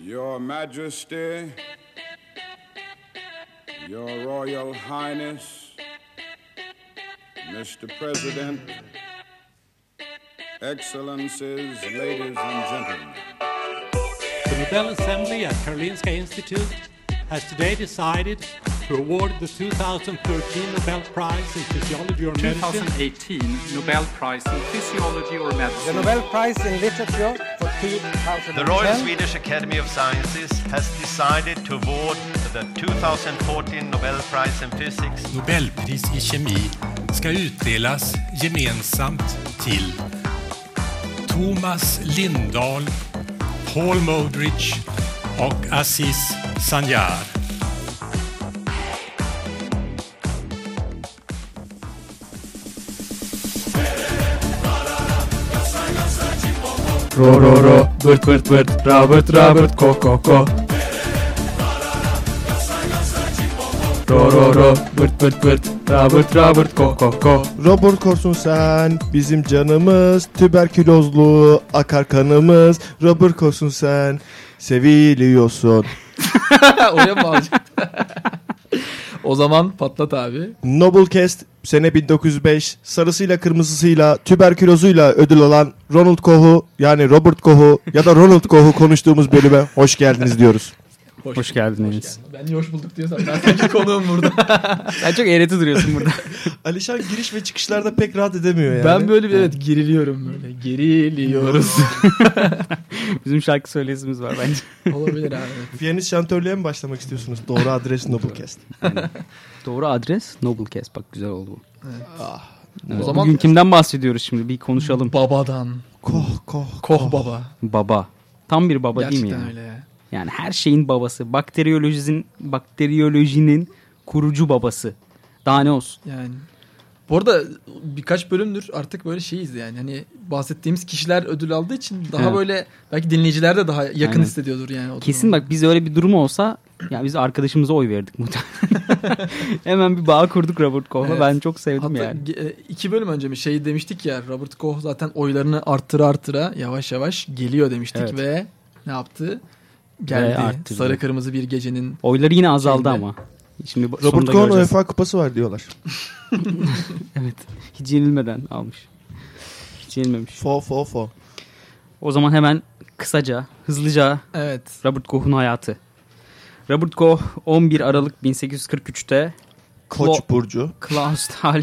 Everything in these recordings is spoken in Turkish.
Your Majesty, Your Royal Highness, Mr. President, Excellencies, ladies and gentlemen. The Nobel Assembly at Karolinska Institute has today decided to award the 2013 Nobel Prize in Physiology or Medicine 2018 Nobel Prize in Physiology or Medicine. The Nobel Prize in Literature for 2010 The Royal Swedish Academy of Sciences has decided to award the 2014 Nobel Prize in Physics Nobelpris i kemi ska utdelas gemensamt till Thomas Lindahl, Paul Modrich och Aziz Sanjar. Ro ro ro, bırt bırt bırt, Robert Robert ko ko ko. Ro ro ro, bırt bırt bırt, Robert Robert ko ko ko. Robert Korsun sen bizim canımız. Tüberkülozlu akar kanımız Robert Korsun sen seviliyorsun. Oraya mı alacaksın? o zaman patlat abi. Nobelcast sene 1905 sarısıyla kırmızısıyla tüberkülozuyla ödül alan Ronald Koch'u yani Robert Koch'u ya da Ronald Koch'u konuştuğumuz bölüme hoş geldiniz diyoruz. Hoş geldiniz. Ben niye hoş bulduk diyorsam ben sanki konuğum burada. Sen çok eğreti duruyorsun burada. Alişan giriş ve çıkışlarda pek rahat edemiyor yani. Ben böyle bir evet geriliyorum böyle. Geriliyoruz. Bizim şarkı söylesimiz var bence. Olabilir abi. Piyanist şantörlüğe mi başlamak istiyorsunuz? Doğru adres Nobelcast. Doğru adres Noblecast. Bak güzel oldu bu. Evet, O zaman- Bugün kimden bahsediyoruz şimdi? Bir konuşalım. Babadan. Koh koh Koh baba. Baba. Tam bir baba değil mi Gerçekten ya? öyle ya. Yani her şeyin babası. Bakteriyolojinin bakteriyolojinin kurucu babası. Daha ne olsun? Yani. Bu arada birkaç bölümdür artık böyle şeyiz yani. Hani bahsettiğimiz kişiler ödül aldığı için daha Evet. böyle belki dinleyiciler de daha yakın Aynen. hissediyordur yani. o Kesin durumu. bak biz öyle bir durum olsa ya biz arkadaşımıza oy verdik muhtemelen. Hemen bir bağ kurduk Robert Koch'la. Evet. Ben çok sevdim Hatta yani. e, iki bölüm önce mi şey demiştik ya Robert Koch zaten oylarını arttıra arttıra yavaş yavaş geliyor demiştik Evet. ve ne yaptı? Geldi. arttırdı. Sarı kırmızı bir gecenin. Oyları yine azaldı Şeyinde. ama. Şimdi Robert göreceğiz. UEFA kupası var diyorlar. Evet. Hiç yenilmeden almış. Hiç yenilmemiş. Fo fo fo. O zaman hemen kısaca, hızlıca Evet. Robert Koch'un hayatı. Robert Koch 11 Aralık 1843'te Koç Klo- burcu. Klausthal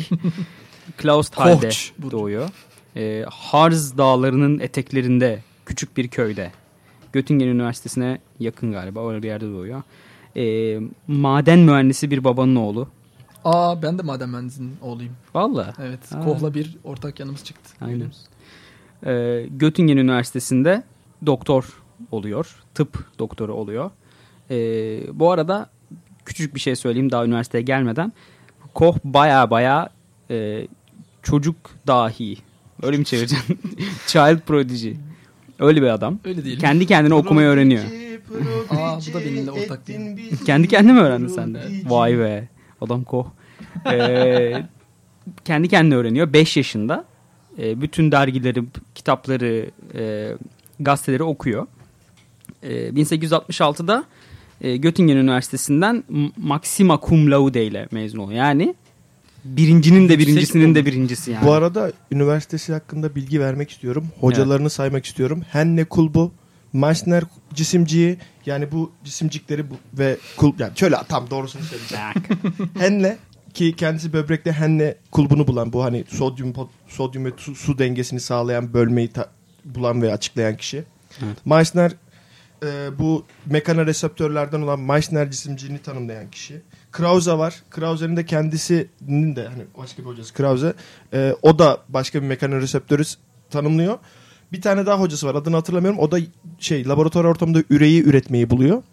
Klausthal'de doğuyor. Ee, Harz dağlarının eteklerinde küçük bir köyde. Göttingen Üniversitesi'ne yakın galiba. Öyle bir yerde doğuyor. Ee, maden mühendisi bir babanın oğlu. Aa ben de maden mühendisinin oğluyum. Valla. Evet. Aa. Koch'la bir ortak yanımız çıktı. Aynen. Ee, Göttingen Üniversitesi'nde doktor oluyor. Tıp doktoru oluyor. Ee, bu arada küçük bir şey söyleyeyim daha üniversiteye gelmeden. Koch baya baya e, çocuk dahi. Öyle mi çevireceğim? Child prodigy. Öyle bir adam. Öyle değil. Kendi kendine okumayı öğreniyor. Aa bu da benimle ortak değil. Kendi kendine mi öğrendin sen de? Vay be. Adam Koch. Ee, kendi kendine öğreniyor. 5 yaşında. Ee, bütün dergileri, kitapları, e, gazeteleri okuyor. Ee, 1866'da e, Göttingen Üniversitesi'nden M- Maxima Cum Laude ile mezun oluyor. Yani birincinin de birincisinin de birincisi yani. Bu arada üniversitesi hakkında bilgi vermek istiyorum. Hocalarını saymak istiyorum. Henne Kulbu, Meissner cisimciği yani bu cisimcikleri bu, ve kul yani şöyle tam doğrusunu söyleyeceğim. Henle ki kendisi böbrekte henne kulbunu bulan bu hani sodyum sodyum ve su, su dengesini sağlayan bölmeyi ta- bulan ve açıklayan kişi. Evet. Meissner e, bu mekanoreseptörlerden olan Meissner cisimciğini tanımlayan kişi. Krause var. Krause'nin de kendisinin de hani başka bir hocası Krause. e, o da başka bir mekanoreseptörü tanımlıyor. Bir tane daha hocası var. Adını hatırlamıyorum. O da şey laboratuvar ortamında üreyi üretmeyi buluyor.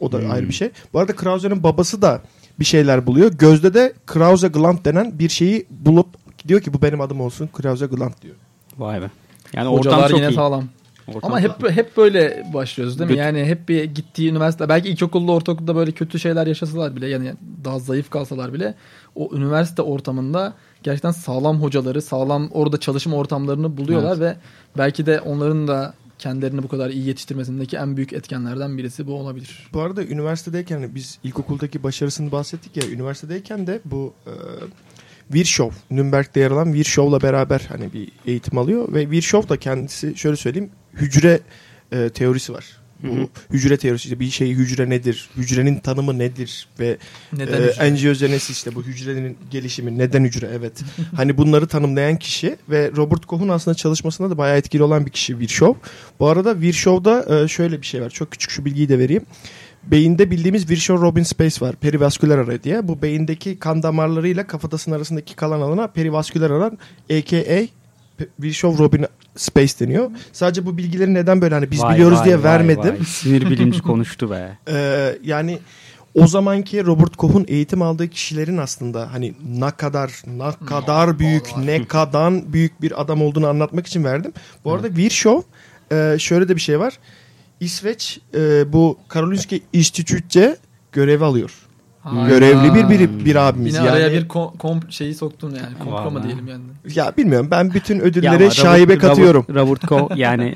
O da Hmm. ayrı bir şey. Bu arada Krause'nin babası da bir şeyler buluyor. Gözde de Krause gland denen bir şeyi bulup diyor ki bu benim adım olsun Krause gland diyor. Vay be. Yani ortam Hocalar çok yine iyi. sağlam. Ortam Ama hep hep böyle başlıyoruz değil mi? Göt- Yani hep bir gittiği üniversite belki ilkokulda ortaokulda böyle kötü şeyler yaşasalar bile yani daha zayıf kalsalar bile o üniversite ortamında gerçekten sağlam hocaları, sağlam orada çalışma ortamlarını buluyorlar ve belki de onların da kendilerini bu kadar iyi yetiştirmesindeki en büyük etkenlerden birisi bu olabilir. Bu arada üniversitedeyken hani biz ilkokuldaki başarısını bahsettik ya üniversitedeyken de bu e, Virchow, Nürnberg'de yer alan Virchow'la beraber hani bir eğitim alıyor ve Virchow da kendisi şöyle söyleyeyim hücre e, teorisi var. Bu Hı hı. hücre teorisi işte bir şey hücre nedir, hücrenin tanımı nedir ve Neden e, enjiyojenesi işte bu hücrenin gelişimi neden hücre evet. hani bunları tanımlayan kişi ve Robert Koch'un aslında çalışmasında da bayağı etkili olan bir kişi Virchow. Bu arada Virchow'da e, şöyle bir şey var. Çok küçük şu bilgiyi de vereyim. Beyinde bildiğimiz Virchow-Robin space var. Perivasküler ara diye. Bu beyindeki kan damarlarıyla kafatasının arasındaki kalan alana perivasküler alan aka Virchow-Robin space deniyor. Sadece bu bilgileri neden böyle hani biz Vay, biliyoruz vay, diye vay, vermedim. vay. Sinir bilimci konuştu be. Ee, yani o zamanki Robert Koch'un eğitim aldığı kişilerin aslında hani ne kadar ne kadar büyük ne kadar büyük bir adam olduğunu anlatmak için verdim. Bu arada Virchow e, şöyle de bir şey var. İsveç e, bu Karolinska Institute'ce görev alıyor. Ha. Görevli bir bir, bir abimiz Yine yani. araya bir kom, kom- şeyi soktun yani. Vallahi. diyelim yani. Ya bilmiyorum ben bütün ödüllere şaibe katıyorum. Robert, Robert Koch yani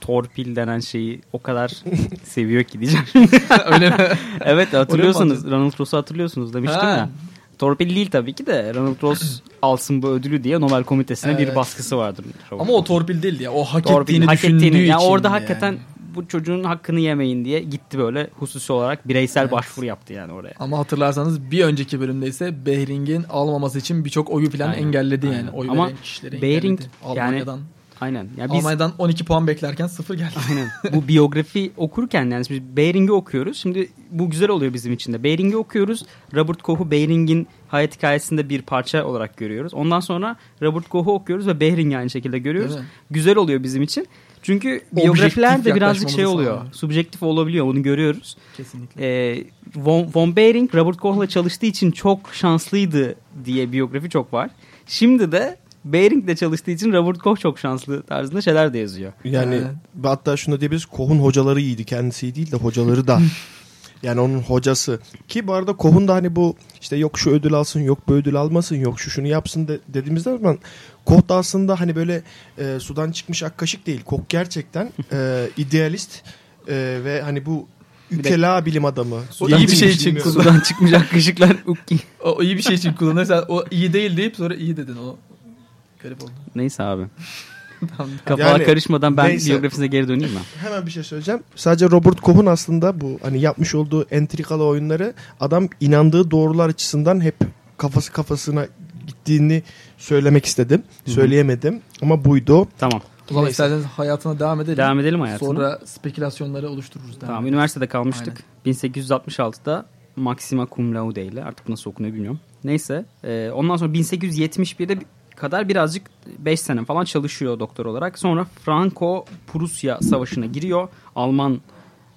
torpil denen şeyi o kadar seviyor ki diyeceğim. Öyle mi? evet hatırlıyorsunuz. Ronald Ross'u hatırlıyorsunuz demiştim Ha. ya. Torpil değil tabii ki de Ronald Ross alsın bu ödülü diye Nobel Komitesi'ne bir Evet. baskısı vardır. Robert Ama o torpil değildi ya. O hak Torpil, ettiğini hak düşündüğü ettiğini. için. Yani orada yani. hakikaten bu çocuğun hakkını yemeyin diye gitti böyle hususi olarak bireysel başvuru yaptı yani oraya. Ama hatırlarsanız bir önceki bölümde ise Behring'in almaması için birçok oyu falan Aynen, engelledi aynen. yani. Oy Ama kişileri Behring engelledi. yani Almanya'dan. Aynen. Ya biz Almanya'dan 12 puan beklerken sıfır geldi. Aynen. bu biyografi okurken yani biz Behring'i okuyoruz. Şimdi bu güzel oluyor bizim için de. Behring'i okuyoruz. Robert Koch'u Behring'in hayat hikayesinde bir parça olarak görüyoruz. Ondan sonra Robert Koch'u okuyoruz ve Behring'i aynı şekilde görüyoruz. Güzel oluyor bizim için. Çünkü biyografiler de birazcık şey oluyor. sağlıyor. Subjektif olabiliyor. Bunu görüyoruz. Kesinlikle. Ee, Von, Von Behring Robert Koch'la çalıştığı için çok şanslıydı diye biyografi çok var. Şimdi de Behring'le çalıştığı için Robert Koch çok şanslı tarzında şeyler de yazıyor. Yani Evet. hatta şunu da diyebiliriz. Koh'un hocaları iyiydi. Kendisi iyi değil de hocaları da. yani onun hocası. Ki bu arada Koh'un da hani bu işte yok şu ödül alsın yok bu ödül almasın yok şu şunu yapsın de, dediğimizde zaman Koh da aslında hani böyle e, sudan çıkmış ak kaşık değil. Koh gerçekten e, idealist e, ve hani bu ükela bilim adamı. O diye iyi bir şey çıktı. Sudan çıkmış akışıklar. O iyi bir şey için kullanıyor. Sen o iyi değil deyip sonra iyi dedin. O garip oldu. Neyse abi. Tamam. Kafalar Yani karışmadan ben neyse. biyografisine geri döneyim mi? Hemen bir şey söyleyeceğim. Sadece Robert Koch'un aslında bu hani yapmış olduğu entrikalı oyunları adam inandığı doğrular açısından hep kafası kafasına gittiğini söylemek istedim. Söyleyemedim ama buydu. Tamam. O zaman isterseniz hayatına devam edelim. Devam edelim hayatına. Sonra spekülasyonları oluştururuz. Devam Tamam edelim. üniversitede kalmıştık. 1866'da Maxima Cum Laude ile artık nasıl okunuyor bilmiyorum. Neyse e, ondan sonra 1871'de kadar birazcık 5 sene falan çalışıyor doktor olarak. Sonra Franco-Prusya savaşına giriyor. Alman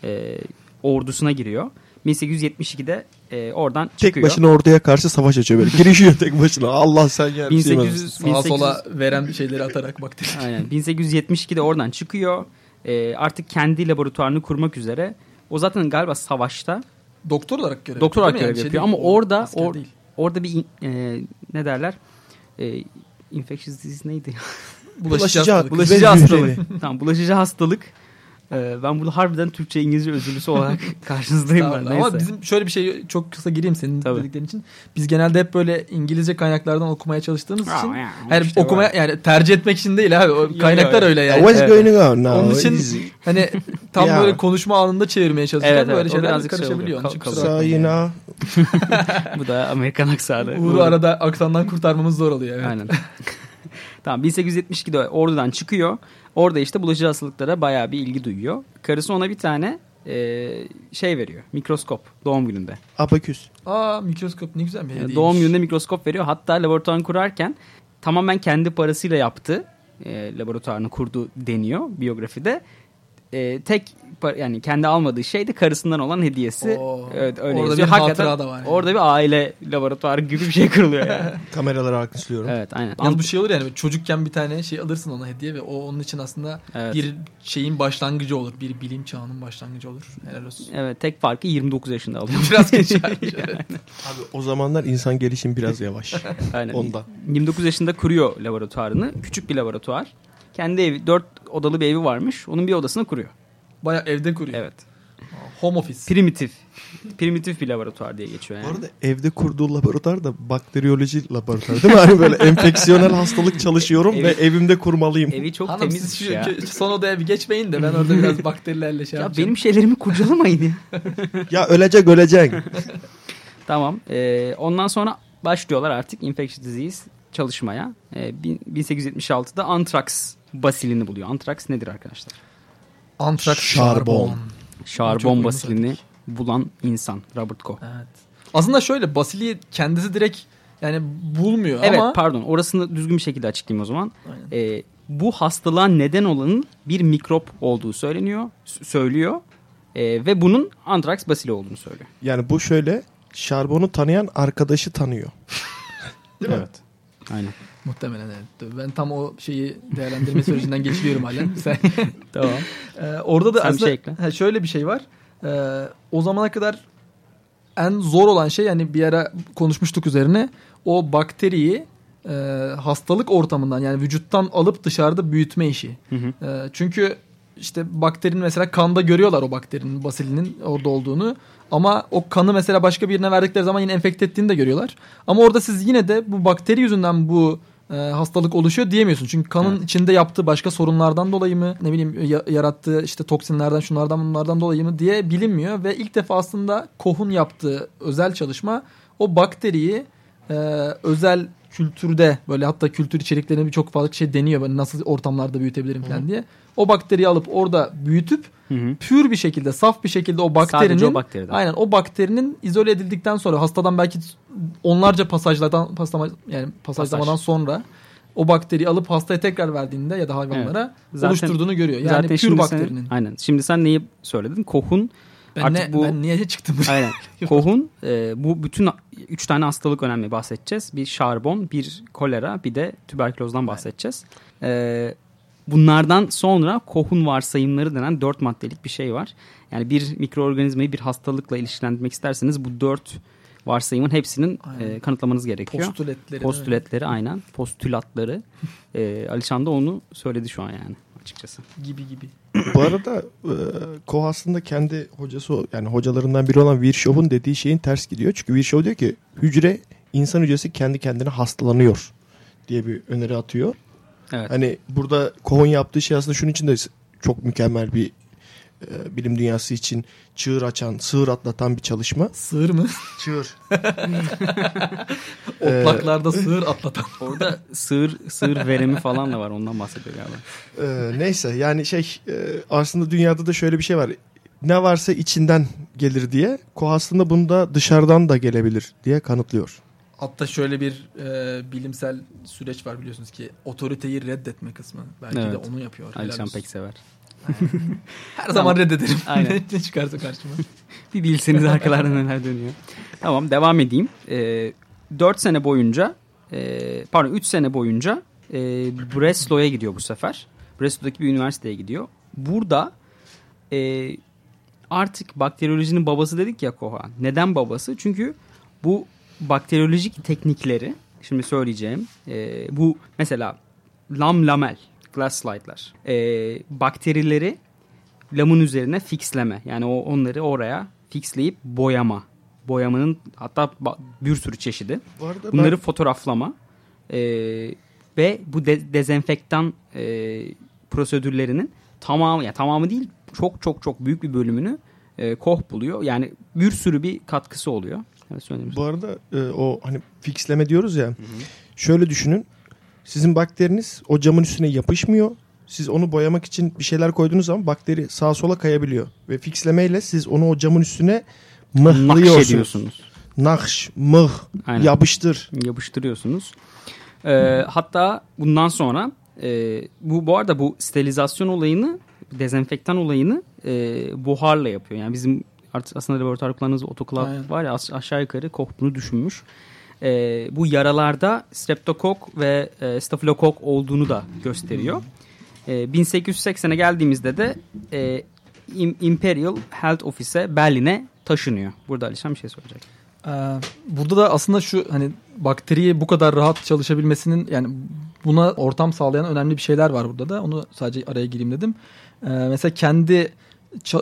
e, ordusuna giriyor. 1872'de e, oradan Tek çıkıyor. başına orduya karşı savaş açıyor böyle. Girişiyor tek başına. Allah sen yer 1800, Sağa 1800 sola veren şeyleri atarak bakteri. Aynen. 1872'de oradan çıkıyor. E, artık kendi laboratuvarını kurmak üzere. O zaten galiba savaşta Doktor olarak görev doktor yapıyor, olarak görev Yani yapıyor. şey Ama değil, orada or- değil. orada bir e, ne derler? E, infectious disease neydi? Bulaşıcı hastalık. bulaşıcı hastalık. tamam bulaşıcı hastalık. E, ben burada harbiden Türkçe İngilizce özürlüsü olarak karşınızdayım ben. Neyse. Ama bizim şöyle bir şey çok kısa gireyim senin Tabii. dediklerin için. Biz genelde hep böyle İngilizce kaynaklardan okumaya çalıştığımız için ya, yani işte okumaya yani tercih etmek için değil abi. O kaynaklar öyle yani. What's Evet. going on now? Onun için hani tam Ya. böyle konuşma anında çevirmeye çalışıyorlar. Evet, evet. Böyle şeyler şey karışabiliyor. Kal- kusura So you know. Bu da Amerikan aksanı. Uğur'u arada aksandan kurtarmamız zor oluyor. Evet. Aynen. tamam 1872'de ordudan çıkıyor. Orada işte bulaşıcı hastalıklara bayağı bir ilgi duyuyor. Karısı ona bir tane e, şey veriyor. Mikroskop doğum gününde. Abaküs. Aa mikroskop ne güzel bir Yani hediyeymiş. doğum gününde mikroskop veriyor. Hatta laboratuvarını kurarken tamamen kendi parasıyla yaptı. E, laboratuvarını kurdu deniyor biyografide. E, tek yani kendi almadığı şey de karısından olan hediyesi. Oo. Evet öyle Orada yazıyor. bir hatıra da var yani. Orada bir aile laboratuvarı gibi bir şey kuruluyor yani. Kameraları alkışlıyorum. evet aynen. Yalnız bu şey olur yani çocukken bir tane şey alırsın ona hediye ve o onun için aslında Evet. bir şeyin başlangıcı olur. Bir bilim çağının başlangıcı olur. Helal olsun. Evet tek farkı 29 yaşında alıyor. Biraz geç. Abi o zamanlar insan gelişim biraz yavaş. Aynen. Ondan. 29 yaşında kuruyor laboratuvarını. Küçük bir laboratuvar. Kendi evi, dört odalı bir evi varmış. Onun bir odasını kuruyor. Baya evde kuruyor. Evet. Home office. Primitif. Primitif bir laboratuvar diye geçiyor yani. Bu arada evde kurduğu laboratuvar da bakteriyoloji laboratuvarı değil mi? Hani böyle enfeksiyonel hastalık çalışıyorum ve Evi- evimde kurmalıyım. Evi çok Hanım siz temiz şu, ya. son odaya bir geçmeyin de ben orada biraz bakterilerle şey Ya yapacağım. benim şeylerimi kurcalamayın ya. Ya ölecek öleceksin. Tamam. Ee, ondan sonra başlıyorlar artık infectious disease çalışmaya. Bin- 1876'da anthrax basilini buluyor. Anthrax nedir arkadaşlar? Antrak Şarbon. Şarbon basilini bulan insan Robert Koch. Evet. Aslında şöyle Basili kendisi direkt yani bulmuyor Evet ama pardon orasını düzgün bir şekilde açıklayayım o zaman. Aynen. Ee, bu hastalığa neden olanın bir mikrop olduğu söyleniyor, söylüyor. Ee, ve bunun anthrax basili olduğunu söylüyor. Yani bu şöyle şarbonu tanıyan arkadaşı tanıyor. evet. Aynen. muhtemelen evet. Ben tam o şeyi değerlendirme sürecinden geçiriyorum halen. Sen Tamam. Ee, orada da Sen bir aslında şey ekle. ha, şöyle bir şey var. Ee, o zamana kadar en zor olan şey yani bir ara konuşmuştuk üzerine o bakteriyi e, hastalık ortamından yani vücuttan alıp dışarıda büyütme işi. Hı hı. Ee, çünkü işte bakterinin mesela kanda görüyorlar o bakterinin basilinin orada olduğunu. Ama o kanı mesela başka birine verdikleri zaman yine enfekte ettiğini de görüyorlar. Ama orada siz yine de bu bakteri yüzünden bu e, hastalık oluşuyor diyemiyorsun. Çünkü kanın Evet. içinde yaptığı başka sorunlardan dolayı mı ne bileyim ya- yarattığı işte toksinlerden şunlardan bunlardan dolayı mı diye bilinmiyor. Ve ilk defa aslında Koch'un yaptığı özel çalışma o bakteriyi e, özel kültürde böyle hatta kültür içeriklerine birçok farklı şey deniyor. Böyle nasıl ortamlarda büyütebilirim falan diye. O bakteriyi alıp orada büyütüp Hı hı. pür bir şekilde, saf bir şekilde o Sadece bakterinin o bakteriden. aynen o bakterinin izole edildikten sonra hastadan belki onlarca pasajlardan paslama yani pasajlamadan Pasaj. sonra o bakteriyi alıp hastaya tekrar verdiğinde ya da hayvanlara Zaten- oluşturduğunu görüyor. Yani Zaten pür bakterinin. Sen, aynen. Şimdi sen neyi söyledin? Koch'un ben, artık ne, bu- ben niye çıktım buraya? Aynen. Kohun e, bu bütün üç tane hastalık önemli bahsedeceğiz. Bir şarbon, bir kolera, bir de tüberkülozdan bahsedeceğiz. E, bunlardan sonra Kohun varsayımları denen dört maddelik bir şey var. Yani bir mikroorganizmayı bir hastalıkla ilişkilendirmek isterseniz bu dört varsayımın hepsinin Aynen. e, kanıtlamanız gerekiyor. Postuletleri. Postületleri aynen. Postülatları. E, Alişan da onu söyledi şu an yani açıkçası. gibi gibi. Bu arada e, Koch aslında kendi hocası yani hocalarından biri olan Virchow'un dediği şeyin ters gidiyor. Çünkü Virchow diyor ki hücre insan hücresi kendi kendine hastalanıyor diye bir öneri atıyor. Evet. Hani burada Koch'un yaptığı şey aslında şunun için de çok mükemmel bir e, bilim dünyası için çığır açan, sığır atlatan bir çalışma. Sığır mı? Çığır. Otlaklarda sığır atlatan. Orada sığır, sığır veremi falan da var ondan bahsediyor galiba. Ee, neyse yani şey e, aslında dünyada da şöyle bir şey var. Ne varsa içinden gelir diye. Koch aslında bunda dışarıdan da gelebilir diye kanıtlıyor. Hatta şöyle bir e, bilimsel süreç var biliyorsunuz ki otoriteyi reddetme kısmı. Belki de Evet. onu yapıyor. Alişan pek sever. Her zaman reddederim. Aynen. ne çıkarsa karşıma. Bir bilseniz arkalarda neler dönüyor. Tamam devam edeyim. Ee, 4 sene boyunca e, pardon 3 sene boyunca e, Breslow'a gidiyor bu sefer. Breslow'daki bir üniversiteye gidiyor. Burada e, artık bakteriyolojinin babası dedik ya Koha. Neden babası? Çünkü bu bakteriyolojik teknikleri şimdi söyleyeceğim. e, bu mesela lam lamel glass slide'lar. E, bakterileri lamın üzerine fixleme. Yani o onları oraya fixleyip boyama. Boyamanın hatta bir sürü çeşidi. Bu arada Bunları fotoğraflama e, ve bu de- dezenfektan e, prosedürlerinin tamamı ya tamamı değil çok çok çok büyük bir bölümünü e, Koch buluyor. Yani bir sürü bir katkısı oluyor. Evet, bu arada e, o hani fixleme diyoruz ya. Şöyle düşünün. Sizin bakteriniz o camın üstüne yapışmıyor. Siz onu boyamak için bir şeyler koyduğunuz zaman bakteri sağa sola kayabiliyor. Ve fixlemeyle siz onu o camın üstüne mıhlıyorsunuz. Nakş, mıh, Aynen. yapıştır. yapıştırıyorsunuz. Ee, hatta bundan sonra e, bu bu arada bu sterilizasyon olayını dezenfektan olayını e, buharla yapıyor. Yani bizim artık aslında laboratuvar kullandığımız otoklav var ya aşağı yukarı Koch bunu düşünmüş. E, bu yaralarda streptokok ve e, stafilokok olduğunu da gösteriyor. E, 1880'e geldiğimizde de e, Im- Imperial Health Office'e Berlin'e taşınıyor. Burada Alişan bir şey söyleyecek. Ee, burada da aslında şu hani bakteriyi bu kadar rahat çalışabilmesinin yani buna ortam sağlayan önemli bir şeyler var burada da. Onu sadece araya gireyim dedim. Ee, mesela kendi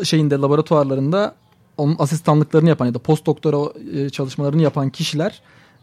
şeyinde laboratuvarlarında onun asistanlıklarını yapan ya da post doktora e, çalışmalarını yapan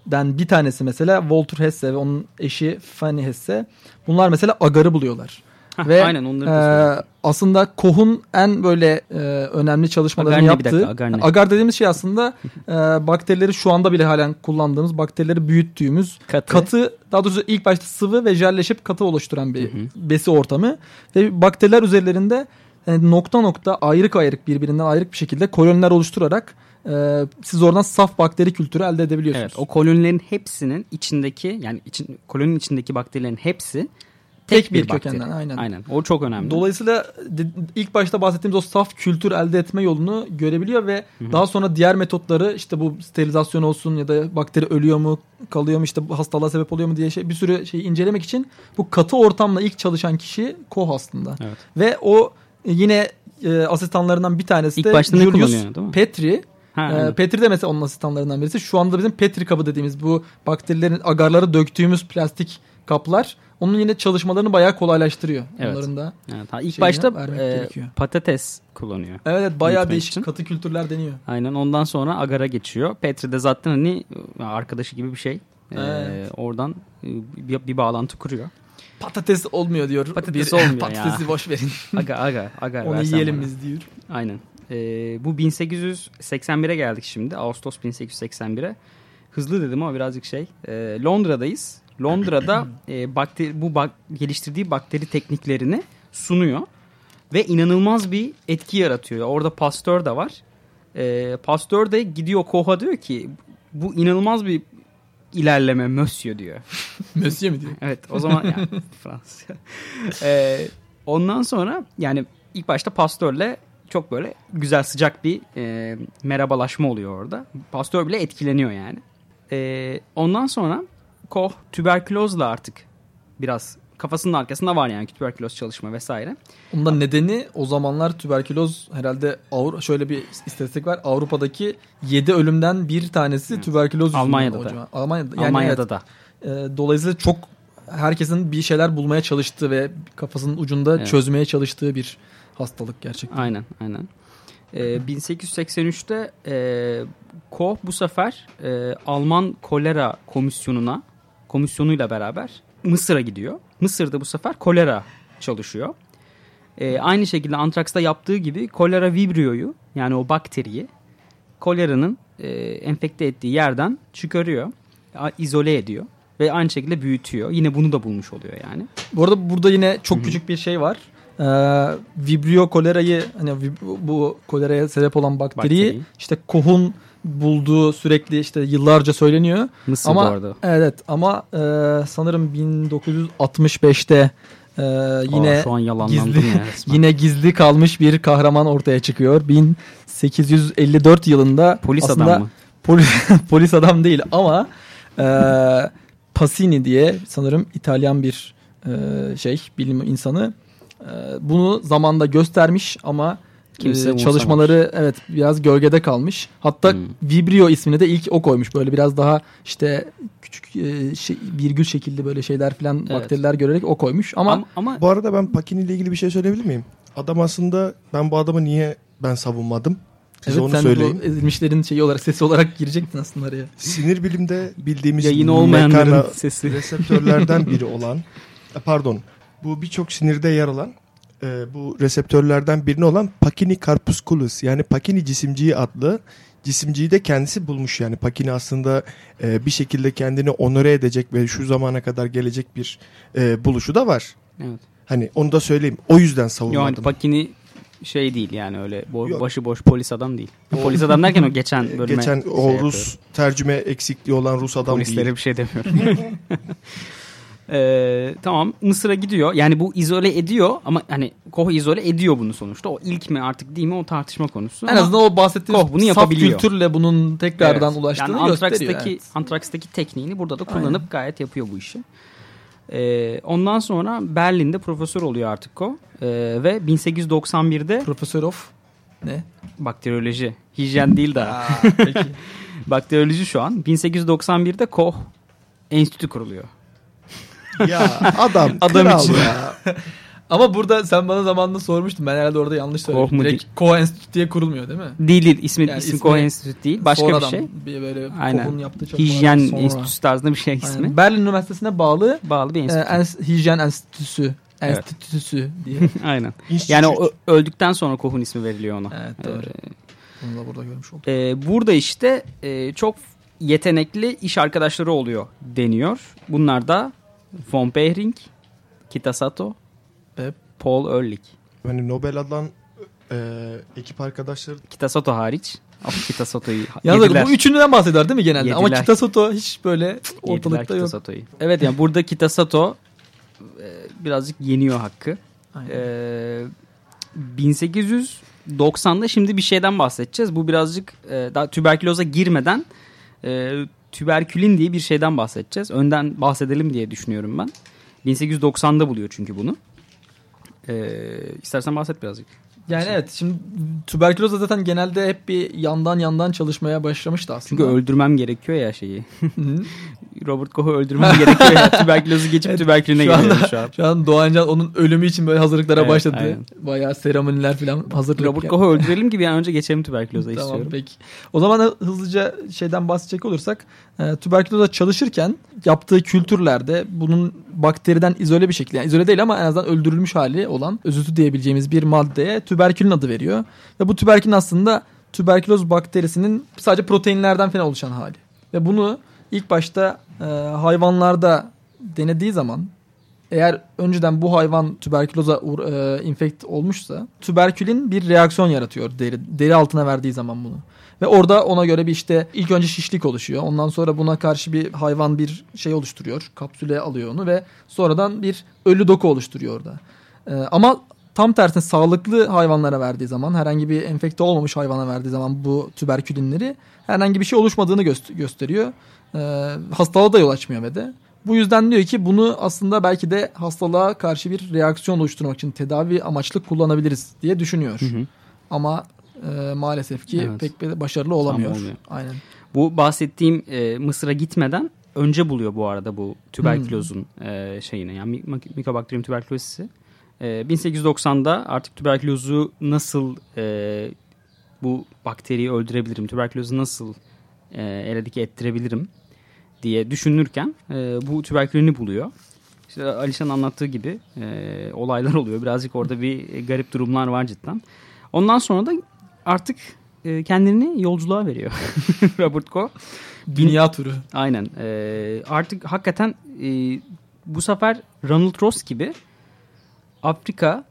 kişilerden bir tanesi mesela Walter Hesse ve onun eşi Fanny Hesse. Bunlar mesela agarı buluyorlar. Hah, ve aynen onları e, aslında Koh'un en böyle e, önemli çalışmalarını Agar yaptığı dakika, agar ne? agar dediğimiz şey aslında e, bakterileri şu anda bile halen kullandığımız bakterileri büyüttüğümüz Katı. katı daha doğrusu ilk başta sıvı ve jelleşip katı oluşturan bir besi ortamı ve bakteriler üzerlerinde yani nokta nokta ayrık ayrık birbirinden ayrık bir şekilde koloniler oluşturarak e, siz oradan saf bakteri kültürü elde edebiliyorsunuz. Evet, o kolonilerin hepsinin içindeki yani için, koloninin içindeki bakterilerin hepsi tek, Tek bir bakteri. kökenden, aynen. Aynen. O çok önemli. Dolayısıyla ilk başta bahsettiğimiz o saf kültür elde etme yolunu görebiliyor ve daha sonra diğer metotları işte bu sterilizasyon olsun ya da bakteri ölüyor mu kalıyor mu işte bu hastalığa sebep oluyor mu diye şey, bir sürü şeyi incelemek için bu katı ortamla ilk çalışan kişi Koch aslında. Evet. Ve o e, yine e, asistanlarından bir tanesi İlk de başta ne Julius kullanıyor, değil mi? Petri. Ha, Ee, aynen. Petri de mesela onun asistanlarından birisi. Şu anda bizim Petri kabı dediğimiz bu bakterilerin agarları döktüğümüz plastik kaplar onun yine çalışmalarını bayağı kolaylaştırıyor. Evet. Onların da. Evet, ha, ilk başta e, gerekiyor. patates kullanıyor. Evet, evet bayağı değişik için. katı kültürler deniyor. Aynen ondan sonra agara geçiyor. Petri de zaten hani arkadaşı gibi bir şey. Ee, Evet. oradan e, bir, bir bağlantı kuruyor. Patates olmuyor diyor. Patates Bir- olmuyor ya. Patatesi boş verin. Aga aga aga. Onu yiyelim bana. biz diyor. Aynen. Ee, bu 1881'e geldik şimdi. Ağustos 1881'e. Hızlı dedim ama birazcık şey. Ee, Londra'dayız. Londra'da e, bakteri, bu bak, geliştirdiği bakteri tekniklerini sunuyor. Ve inanılmaz bir etki yaratıyor. Orada Pasteur da var. Ee, Pasteur de gidiyor Koch'a diyor ki bu inanılmaz bir ilerleme Monsieur diyor. Monsieur mi diyor? Evet o zaman yani Fransızca. Ee, ondan sonra yani ilk başta Pasteur'le çok böyle güzel sıcak bir e, merhabalaşma oluyor orada. Pasteur bile etkileniyor yani. Ee, ondan sonra Koch tüberkülozla artık biraz kafasının arkasında var yani tüberküloz çalışma vesaire. Onun da nedeni o zamanlar tüberküloz herhalde Avru şöyle bir istatistik var. Avrupa'daki 7 ölümden bir tanesi tüberküloz yüzünden Almanya'da da. civar. Almanya'da. Yani Almanya'da evet. da. Ee, dolayısıyla çok herkesin bir şeyler bulmaya çalıştığı ve kafasının ucunda Evet. çözmeye çalıştığı bir hastalık gerçekten. Aynen aynen. Ee, 1883'te e, Koch bu sefer e, Alman kolera komisyonuna komisyonuyla beraber Mısır'a gidiyor. Mısır'da bu sefer kolera çalışıyor. E, aynı şekilde Antraks'ta yaptığı gibi kolera vibrio'yu yani o bakteriyi koleranın e, enfekte ettiği yerden çıkarıyor. izole ediyor ve aynı şekilde büyütüyor. Yine bunu da bulmuş oluyor yani. Bu arada burada yine çok küçük bir şey var. Ee, Vibrio kolerayı hani bu koleraya sebep olan bakteriyi, Bakteriyi. işte Koch'un bulduğu sürekli işte yıllarca söyleniyor. Mısır ama bu arada. evet ama e, sanırım 1965'te e, yine Aa, şu an gizli ya resmen. yine gizli kalmış bir kahraman ortaya çıkıyor. 1854 yılında Polis aslında adam mı? Polis, polis adam değil ama e, Passini diye sanırım İtalyan bir e, şey bilim insanı e, bunu zamanda göstermiş ama Kimse e, umursamamış. çalışmaları evet biraz gölgede kalmış. Hatta Hmm. Vibrio ismini de ilk o koymuş. Böyle biraz daha işte küçük e, şey, virgül şekilli böyle şeyler falan Evet. bakteriler görerek o koymuş. Ama, Ama, ama Bu arada ben Pakini ile ilgili bir şey söyleyebilir miyim? Adam aslında ben bu adamı niye ben savunmadım? Size evet onu sen söyleyeyim. bu ezilmişlerin şeyi olarak sesi olarak girecektin aslında araya. Sinir bilimde bildiğimiz yayını olmayanların sesi. reseptörlerden biri olan pardon bu birçok sinirde yer alan e, bu reseptörlerden birini olan Pacini carpusculus yani Pacini cisimciği adlı cisimciği de kendisi bulmuş yani Pacini aslında e, bir şekilde kendini onore edecek ve şu zamana kadar gelecek bir e, buluşu da var. Evet. Hani onu da söyleyeyim. O yüzden savunmadım. hani Pakini şey değil yani öyle bo- Yok. başıboş polis adam değil. Polis adam derken o geçen bölüme Geçen şey o yapıyorum. Rus tercüme eksikliği olan Rus adam Polislere değil. bir şey demiyorum. Ee, tamam Mısır'a gidiyor. Yani bu izole ediyor ama hani Koh izole ediyor bunu sonuçta. O ilk mi artık değil mi o tartışma konusu. En azından o bahsettiğimiz Koch bunu saf yapabiliyor. kültürle bunun tekrardan Evet. ulaştığını yani gösteriyor. Evet. Antrax'taki tekniğini burada da kullanıp gayet yapıyor bu işi. Ee, ondan sonra Berlin'de profesör oluyor artık o. Ee, ve 1891'de Profesör of ne? bakteriyoloji, hijyen değil daha. peki. bakteriyoloji şu an. 1891'de Koch Enstitü kuruluyor. Ya adam, Adam kral için. ya. Ama burada sen bana zamanında sormuştun. Ben herhalde orada yanlış söyledim. Koh mu Direkt Koh Enstitü diye kurulmuyor değil mi? Değil değil ismi, Yani ismi ismi Koh Enstitü değil. Başka Sonradan bir şey. Bir böyle Aynen. Yaptığı çalışmalardan Hijyen sonra. Enstitüsü tarzında bir şey ismi. Aynen. Berlin Üniversitesi'ne bağlı Bağlı bir e, enstitü. ens- Hijyen Enstitüsü. Evet. Enstitüsü diye. Aynen. Yani o öldükten sonra Koh'un ismi veriliyor ona. evet doğru. Bunu da burada görmüş olduk. Ee, burada işte e, çok yetenekli iş arkadaşları oluyor deniyor. Bunlar da Von Behring, Kitasato Ve Paul Ehrlich. Hani Nobel alan e, ekip arkadaşları Kitasato hariç. Ama Kitasato'yu yediler. bu üçünden bahsediyor değil mi genelde? Ama Yediler. Kitasato hiç böyle Yediler ortalıkta yok. Evet yani burada Kitasato e, birazcık yeniyor hakkı. Aynen. Ee, 1890'da şimdi bir şeyden bahsedeceğiz. Bu birazcık e, daha tüberküloza girmeden e, tüberkülin diye bir şeyden bahsedeceğiz. Önden bahsedelim diye düşünüyorum ben. 1890'da buluyor çünkü bunu. Ee, istersen bahset birazcık. Yani evet şimdi tüberküloz zaten genelde hep bir yandan yandan çalışmaya başlamıştı aslında. Çünkü öldürmem gerekiyor ya şeyi. Robert Koch'u öldürmem gerekiyor ya. Tüberkülozu geçip Evet, tüberkülüne geliyorum şu an. Şu an Doğancan onun ölümü için böyle hazırlıklara Evet, başladı. aynen. Bayağı seremoniler falan hazırlık. Robert Koch'u öldürelim ki bir an önce geçelim tüberküloza Tamam istiyorum. peki. O zaman hızlıca şeyden bahsedecek olursak e, tüberküloza çalışırken yaptığı kültürlerde bunun bakteriden izole bir şekilde yani izole değil ama en azından öldürülmüş hali olan özütü diyebileceğimiz bir maddeye tüberkülin adı veriyor. Ve bu tüberkülin aslında tüberküloz bakterisinin sadece proteinlerden falan oluşan hali. Ve bunu ilk başta e, hayvanlarda denediği zaman eğer önceden bu hayvan tüberküloza e, infekt olmuşsa tüberkülin bir reaksiyon yaratıyor deri, deri altına verdiği zaman bunu. Ve orada ona göre bir işte ilk önce şişlik oluşuyor. Ondan sonra buna karşı bir hayvan bir şey oluşturuyor. Kapsüle alıyor onu ve sonradan bir ölü doku oluşturuyor orada. E, ama tam tersine sağlıklı hayvanlara verdiği zaman herhangi bir enfekte olmamış hayvana verdiği zaman bu tüberkülinleri herhangi bir şey oluşmadığını göster- gösteriyor. E, hastalığa da yol açmıyor ve de. Bu yüzden diyor ki bunu aslında belki de hastalığa karşı bir reaksiyon oluşturmak için tedavi amaçlı kullanabiliriz diye düşünüyor. Hı hı. Ama e, maalesef ki Evet. pek başarılı olamıyor. Aynen. Bu bahsettiğim e, Mısır'a gitmeden önce buluyor bu arada bu tüberkülozun e, şeyini yani Mycobacterium tuberculosis'i. E, 1890'da artık tüberkülozu nasıl e, bu bakteriyi öldürebilirim, tüberkülozu nasıl e, eradike ettirebilirim diye düşünürken e, bu tüberkülini buluyor. İşte Alişan anlattığı gibi e, olaylar oluyor. Birazcık orada bir garip durumlar var cidden. Ondan sonra da artık e, kendini yolculuğa veriyor Robert Koch. Dünya turu. Aynen. E, artık hakikaten e, bu sefer Ronald Ross gibi Afrika,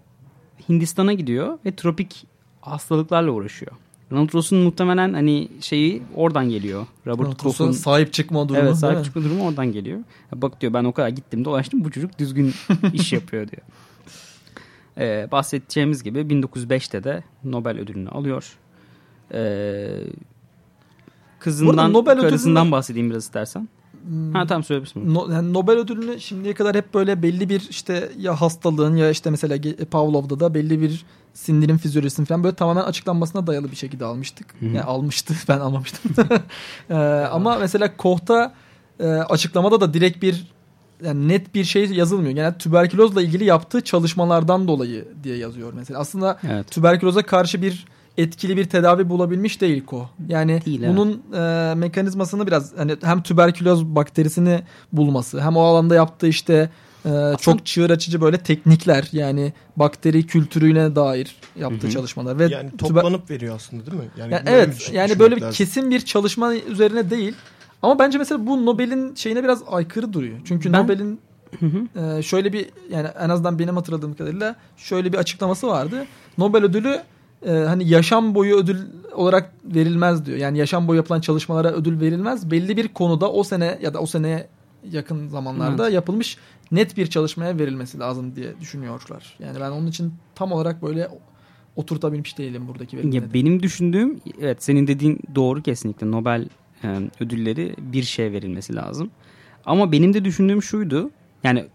Hindistan'a gidiyor ve tropik hastalıklarla uğraşıyor. Ronald Ross'un muhtemelen hani şeyi oradan geliyor. Robert Koch'un sahip çıkma durumu. Evet sahip çıkma durumu oradan geliyor. Bak diyor ben o kadar gittim dolaştım bu çocuk düzgün iş yapıyor diyor. Ee, bahsedeceğimiz gibi 1905'te de Nobel ödülünü alıyor. Ee, kızından, Nobel karısından ödülünü- bahsedeyim biraz istersen. Ha tamam söyleyebilirsin. No, yani Nobel ödülünü şimdiye kadar hep böyle belli bir işte ya hastalığın ya işte mesela Pavlov'da da belli bir sindirim fizyolojisinin falan böyle tamamen açıklanmasına dayalı bir şekilde almıştık. Hı hı. Yani almıştı ben almamıştım. Ee, ama mesela Koch'ta e, açıklamada da direkt bir yani net bir şey yazılmıyor. Yani tüberkülozla ilgili yaptığı çalışmalardan dolayı diye yazıyor mesela. Aslında Evet. tüberküloza karşı bir etkili bir tedavi bulabilmiş değil Koch. Yani Değil, evet. bunun e, mekanizmasını biraz hani hem tüberküloz bakterisini bulması hem o alanda yaptığı işte e, çok çığır açıcı böyle teknikler yani bakteri kültürüne dair yaptığı Hı hı. çalışmalar ve yani toplanıp veriyor aslında değil mi? Yani, yani böyle evet yani böyle bir lazım. kesin bir çalışma üzerine değil. Ama bence mesela bu Nobel'in şeyine biraz aykırı duruyor. Çünkü Ben- Nobel'in Hı hı. ee, şöyle bir yani en azından benim hatırladığım kadarıyla şöyle bir açıklaması vardı. Nobel ödülü e, hani yaşam boyu ödül olarak verilmez diyor. Yani yaşam boyu yapılan çalışmalara ödül verilmez. Belli bir konuda o sene ya da o seneye yakın zamanlarda Evet. yapılmış net bir çalışmaya verilmesi lazım diye düşünüyorlar. Yani ben onun için tam olarak böyle oturtabilmiş değilim buradaki Ya verilmede. benim düşündüğüm evet senin dediğin doğru kesinlikle Nobel e, ödülleri bir şey verilmesi lazım. Ama benim de düşündüğüm şuydu. Yani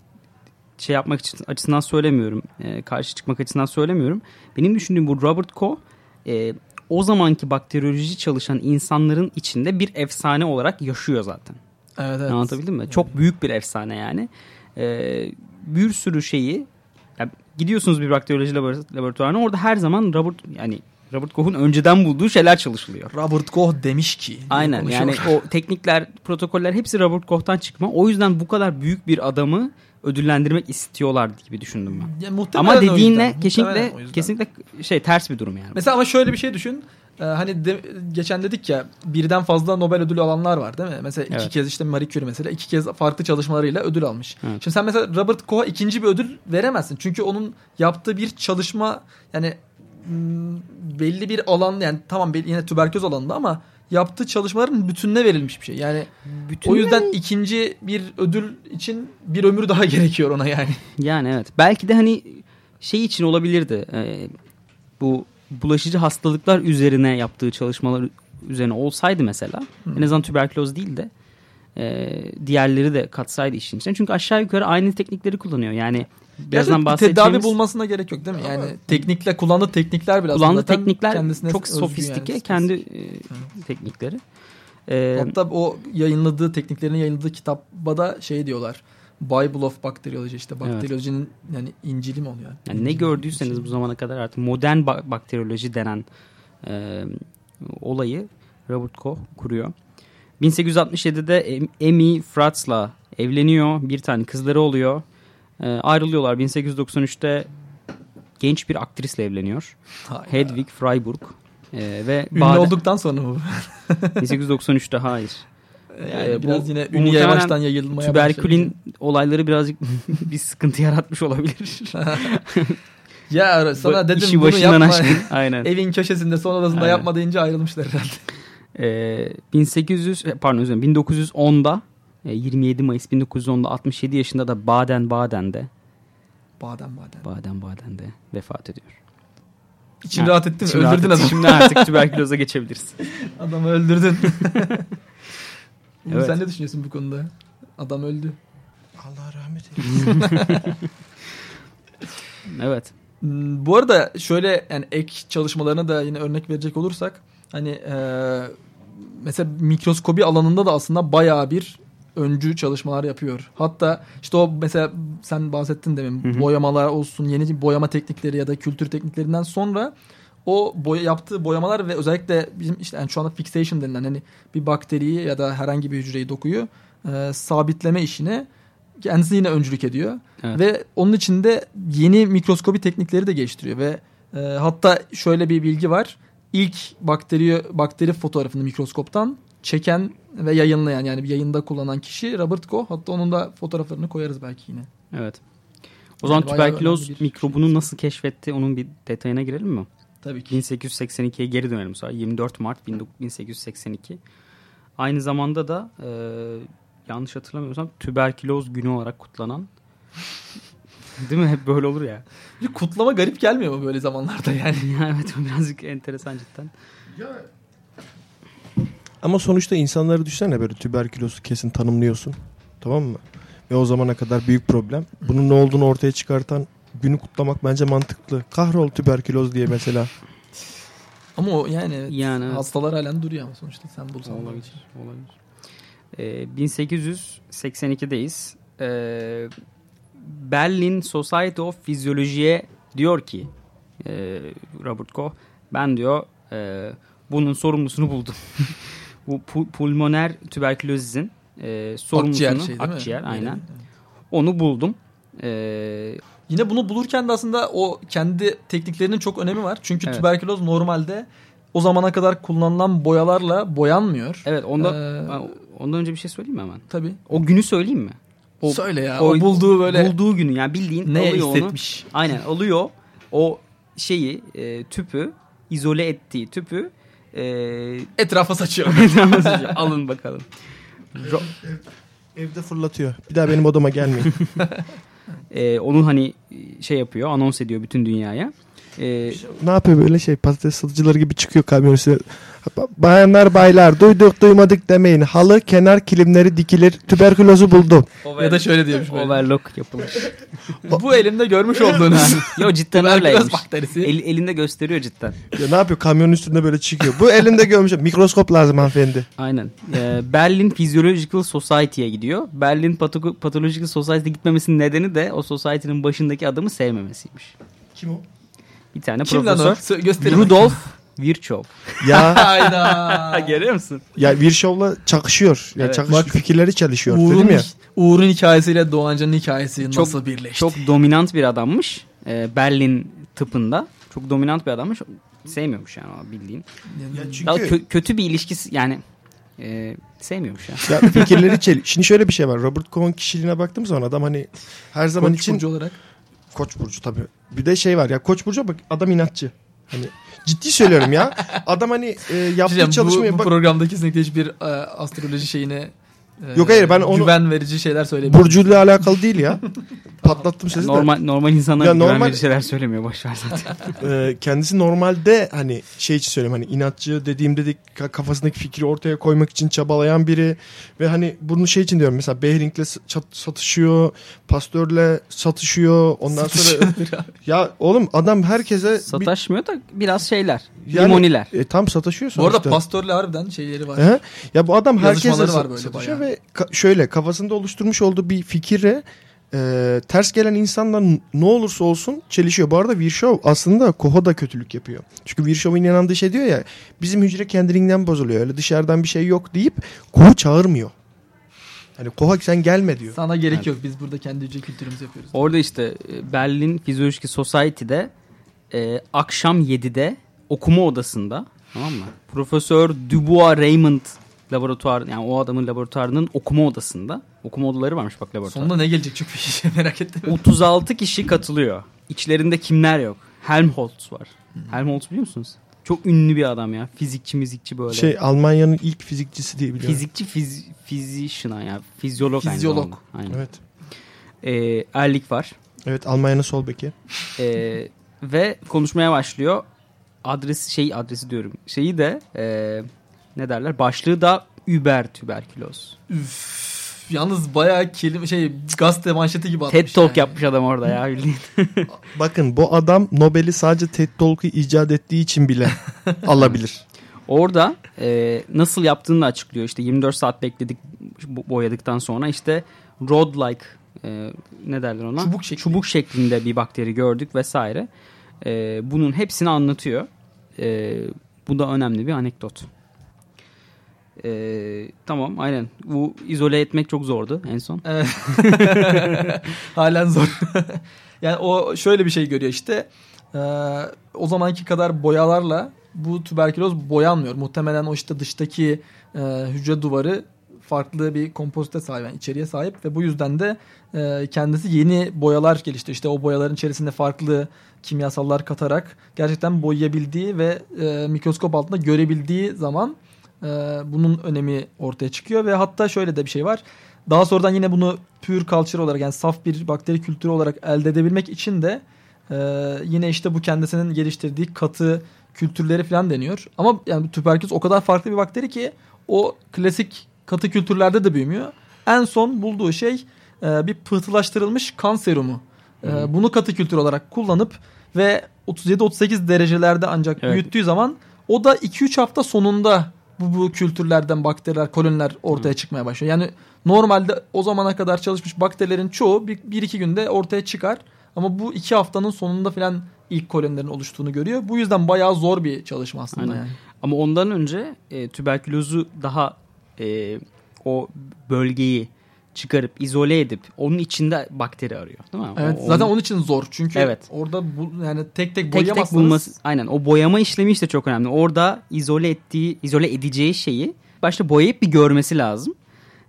şey yapmak için açısından söylemiyorum. e, karşı çıkmak açısından söylemiyorum. Benim düşündüğüm bu Robert Koch e, o zamanki bakteriyoloji çalışan insanların içinde bir efsane olarak yaşıyor zaten. Evet evet. Anlatabildim mi? Çok büyük bir efsane yani. e, bir sürü şeyi ya gidiyorsunuz bir bakteriyoloji labor- laboratuvarına orada her zaman Robert yani Robert Koch'un önceden bulduğu şeyler çalışılıyor. Robert Koch demiş ki. Aynen yani o teknikler, protokoller hepsi Robert Koch'tan çıkma. O yüzden bu kadar büyük bir adamı ödüllendirmek istiyorlar gibi düşündüm ben. Ya Ama dediğinle kesinlikle kesinlikle şey ters bir durum yani. Mesela ama şöyle bir şey düşün. Ee, hani de- geçen dedik ya birden fazla Nobel ödülü alanlar var değil mi? Mesela iki Evet. kez işte Marie Curie mesela iki kez farklı çalışmalarıyla ödül almış. Evet. Şimdi sen mesela Robert Koch'a ikinci bir ödül veremezsin. Çünkü onun yaptığı bir çalışma yani mm, belli bir alan yani tamam yine tüberküloz alanında ama yaptığı çalışmaların bütününe verilmiş bir şey. Yani Bütün o yüzden ikinci bir ödül için bir ömür daha gerekiyor ona yani. Yani evet. Belki de hani şey için olabilirdi. Ee, bu bulaşıcı hastalıklar üzerine yaptığı çalışmalar üzerine olsaydı mesela en azından tüberküloz değil de e, diğerleri de katsaydı işin içine. Çünkü aşağı yukarı aynı teknikleri kullanıyor. Yani birazdan bahsedeceğimiz tedavi bulmasına gerek yok değil mi? Yani teknikle kullandığı teknikler biraz kullandığı zaten teknikler çok sofistike yani. kendi e, teknikleri. Ee, Hatta o yayınladığı tekniklerini yayınladığı kitapta da şey diyorlar. Bible of Bacteriology işte bakteriyolojinin yani İncil'i mi oluyor? Yani ne gördüyseniz bu zamana kadar artık modern ba- bakteriyoloji denen e, olayı Robert Koch kuruyor. 1867'de Em- Emmy Fratz'la evleniyor. Bir tane kızları oluyor. E, ayrılıyorlar. 1893'te genç bir aktrisle evleniyor. Hayır. Hedwig Freiburg. E, ve Ünlü Baden- olduktan sonra mı? 1893'te hayır. Yani Ee, biraz yine ünlü yavaştan yayılmaya Tüberkülin olayları birazcık bir sıkıntı yaratmış olabilir. başladı. Ya sana dedim işi bunu yapma. aşkın. Aynen. Evin köşesinde son odasında Aynen. yapma deyince ayrılmışlar herhalde. Ee, 1800 pardon özür dilerim 1910'da e, 27 Mayıs 1910'da 67 yaşında da Baden-Baden'de Badem badem. Baden-Baden'de vefat ediyor. İçin Ha, rahat etti mi? Öldürdün adamı. Şimdi artık tüberküloza geçebiliriz. Adamı öldürdün. Evet. Sen ne düşünüyorsun bu konuda? Adam öldü. Allah rahmet eylesin. Evet. Hmm, Bu arada şöyle yani ek çalışmalarına da yine örnek verecek olursak hani eee, mesela mikroskobi alanında da aslında bayağı bir öncü çalışmalar yapıyor. Hatta işte o mesela sen bahsettin demin Hı hı. boyamalar olsun yeni boyama teknikleri ya da kültür tekniklerinden sonra o boya, yaptığı boyamalar ve özellikle bizim işte yani şu anda fixation denilen hani bir bakteriyi ya da herhangi bir hücreyi dokuyu eee, sabitleme işine kendisi yine öncülük ediyor. Evet. Ve onun içinde yeni mikroskobi teknikleri de geliştiriyor ve e, hatta şöyle bir bilgi var. İlk bakteri bakteri fotoğrafını mikroskoptan çeken ve yayınlayan yani bir yayında kullanan kişi Robert Koch. Hatta onun da fotoğraflarını koyarız belki yine. Evet. O zaman Yani tüberküloz mikrobunu nasıl keşfetti onun bir detayına girelim mi? Tabii ki. 1882'ye geri dönelim sonra. 24 Mart 1882. Aynı zamanda da e, yanlış hatırlamıyorsam tüberküloz günü olarak kutlanan Değil mi? Hep böyle olur ya. Bir kutlama garip gelmiyor mu böyle zamanlarda yani? Ya evet o birazcık enteresan cidden. Ama sonuçta insanları düşünsene böyle tüberkülozu kesin tanımlıyorsun. Tamam mı? Ve o zamana kadar büyük problem. Bunun ne olduğunu ortaya çıkartan günü kutlamak bence mantıklı. Kahrol tüberküloz diye mesela. Ama o yani, evet, Yani evet. hastalar halen duruyor ama sonuçta sen bulsan. Olabilir. olabilir. Ee, 1882'deyiz. Ee, Berlin Society of Physiology'ye diyor ki e, Robert Koch ben diyor e, bunun sorumlusunu buldum. Bu pu- pulmoner tüberkülozizin e, sorumlusunu Akciğer şey değil mi? akciğer aynen. Onu buldum. Ee, Yine bunu bulurken de aslında o kendi tekniklerinin çok önemi var. Çünkü Evet. tüberküloz normalde o zamana kadar kullanılan boyalarla boyanmıyor. evet onda Ee, ondan önce bir şey söyleyeyim mi hemen? Tabii. O günü söyleyeyim mi? O, Söyle ya. O, bulduğu böyle bulduğu günü yani bildiğin ne alıyor onu. hissetmiş. Aynen alıyor o şeyi e, tüpü izole ettiği tüpü e, Etrafa saçıyor. alın bakalım. Ro- Evde fırlatıyor. Bir daha benim odama gelmeyin. e, onun hani şey yapıyor anons ediyor bütün dünyaya. Ee, Ne yapıyor böyle şey patates satıcıları gibi çıkıyor kamyon üstüne. Bayanlar baylar duyduk duymadık demeyin. Halı kenar kilimleri dikilir. Tüberkülozu buldum. Ya da şöyle diyormuş böyle. overlock yapılmış. Bu elimde görmüş olduğunuz. Yo cidden öyleymiş. bakterisi. El, elinde gösteriyor cidden. Ya ne yapıyor kamyonun üstünde böyle çıkıyor. Bu elinde görmüş. Mikroskop lazım hanımefendi. Aynen. Ee, Berlin Physiological Society'ye gidiyor. Berlin Pathological Society'ye gitmemesinin nedeni de o society'nin başındaki adamı sevmemesiymiş. Kim o? Bir tane Kim lan o? profesör. Sö- Gösterin. Rudolf Virchow. Ya Hayda. Görüyor musun? ya Virchow'la çakışıyor. Ya Evet. çakışıyor. Bak. fikirleri çalışıyor. Uğur'un, Dedim ya. Uğur'un hikayesiyle Doğancan'ın hikayesi Çok- nasıl birleşti? Çok dominant bir adammış. Ee, Berlin tıpında. Çok dominant bir adammış. Sevmiyormuş yani o bildiğin. Ya çünkü Daha kö- kötü bir ilişkisi yani e, sevmiyormuş ya. ya fikirleri çel. Şimdi şöyle bir şey var. Robert Cohen kişiliğine baktığım zaman adam hani her zaman Koç için olarak. Koç burcu tabii. Bir de şey var ya Koç burcu bak adam inatçı. Hani ciddi söylüyorum ya. Adam hani e, yaptığı çalışmaya bu, bu bak programda kesinlikle hiçbir e, astroloji şeyine e, Yok, hayır, ben onu- güven verici şeyler söylemiyorum. burcuyla alakalı değil ya. Patlattım sesi de. Normal normal insanlar Ya güven normal- verici şeyler söylemiyor boş ver zaten. Ee, kendisi normalde hani şey için söyleyeyim hani inatçı dediğimde de ka- kafasındaki fikri ortaya koymak için çabalayan biri ve hani bunu şey için diyorum mesela Behring'le satışıyor, pastörle satışıyor ondan sonra ya oğlum adam herkese bir- Sataşmıyor da biraz şeyler. yani- limoniler. E, tam sataşıyor Bu arada sonuçta. pastörle harbiden şeyleri var. He? Ya bu adam herkese var böyle satışıyor bayağı. Ve ka- şöyle kafasında oluşturmuş olduğu bir fikire e, ters gelen insanlar ne olursa olsun çelişiyor. Bu arada Virchow aslında Koho da kötülük yapıyor. Çünkü Virchow'un inandığı şey diyor ya bizim hücre kendiliğinden bozuluyor. Öyle dışarıdan bir şey yok deyip Kohu çağırmıyor. Hani Koha sen gelme diyor. Sana gerek yok. Biz burada kendi hücre kültürümüzü yapıyoruz. Orada işte e, Berlin Physiological Society'de e, akşam 7'de okuma odasında tamam mı? Profesör Dubois Raymond laboratuvar yani o adamın laboratuvarının okuma odasında. Okuma odaları varmış bak laboratuvar. Sonunda ne gelecek çok bir şey merak ettim. 36 kişi katılıyor. İçlerinde kimler yok? Helmholtz var. Helmholtz biliyor musunuz? Çok ünlü bir adam ya. Fizikçi, mizikçi böyle. Şey Almanya'nın ilk fizikçisi diye biliyorum. Fizikçi, fiz, physician ya. Fizyolog, aynı Fizyolog. Aynen. Evet. Ee, Erlik var. Evet Almanya'nın sol beki. Ee, ve konuşmaya başlıyor. Adres şey adresi diyorum. Şeyi de ee, ne derler? Başlığı da Über tüberküloz. Üf, yalnız bayağı kelime şey gazete manşeti gibi atmış. TED Talk yani. yapmış adam orada ya bildiğin. Bakın bu adam Nobel'i sadece TED Talk'u icat ettiği için bile alabilir. Orada e, nasıl yaptığını da açıklıyor. İşte 24 saat bekledik bo- boyadıktan sonra işte rod-like e, ne derler ona? Çubuk şekli. Çubuk şeklinde bir bakteri gördük vesaire. E, bunun hepsini anlatıyor. E, bu da önemli bir anekdot. E, tamam aynen. Bu izole etmek çok zordu en son. Evet. Halen zor. yani o şöyle bir şey görüyor işte. Ee, o zamanki kadar boyalarla bu tüberküloz boyanmıyor. Muhtemelen o işte dıştaki e, hücre duvarı farklı bir kompozite sahip, yani içeriye sahip ve bu yüzden de e, kendisi yeni boyalar gelişti. İşte o boyaların içerisinde farklı kimyasallar katarak gerçekten boyayabildiği ve e, mikroskop altında görebildiği zaman e, bunun önemi ortaya çıkıyor ve hatta şöyle de bir şey var. Daha sonradan yine bunu pure culture olarak yani saf bir bakteri kültürü olarak elde edebilmek için de e, yine işte bu kendisinin geliştirdiği katı kültürleri falan deniyor. Ama yani tüberküloz o kadar farklı bir bakteri ki o klasik katı kültürlerde de büyümüyor. En son bulduğu şey e, bir pıhtılaştırılmış kan serumu. E, bunu katı kültür olarak kullanıp ve 37-38 derecelerde ancak Evet. büyüttüğü zaman o da 2-3 hafta sonunda bu, bu kültürlerden bakteriler, koloniler ortaya çıkmaya başlıyor. Yani normalde o zamana kadar çalışmış bakterilerin çoğu bir, bir iki günde ortaya çıkar. Ama bu iki haftanın sonunda falan ilk kolonilerin oluştuğunu görüyor. Bu yüzden bayağı zor bir çalışma aslında Aynen. yani. Ama ondan önce e, tüberkülozu daha e, o bölgeyi çıkarıp izole edip onun içinde bakteri arıyor değil mi? Evet O- zaten onun- onun için zor. Çünkü Evet. orada bu yani tek tek tek tek boyayamazsanız bulması aynen o boyama işlemi işte çok önemli. Orada izole ettiği izole edeceği şeyi başta boyayıp bir görmesi lazım.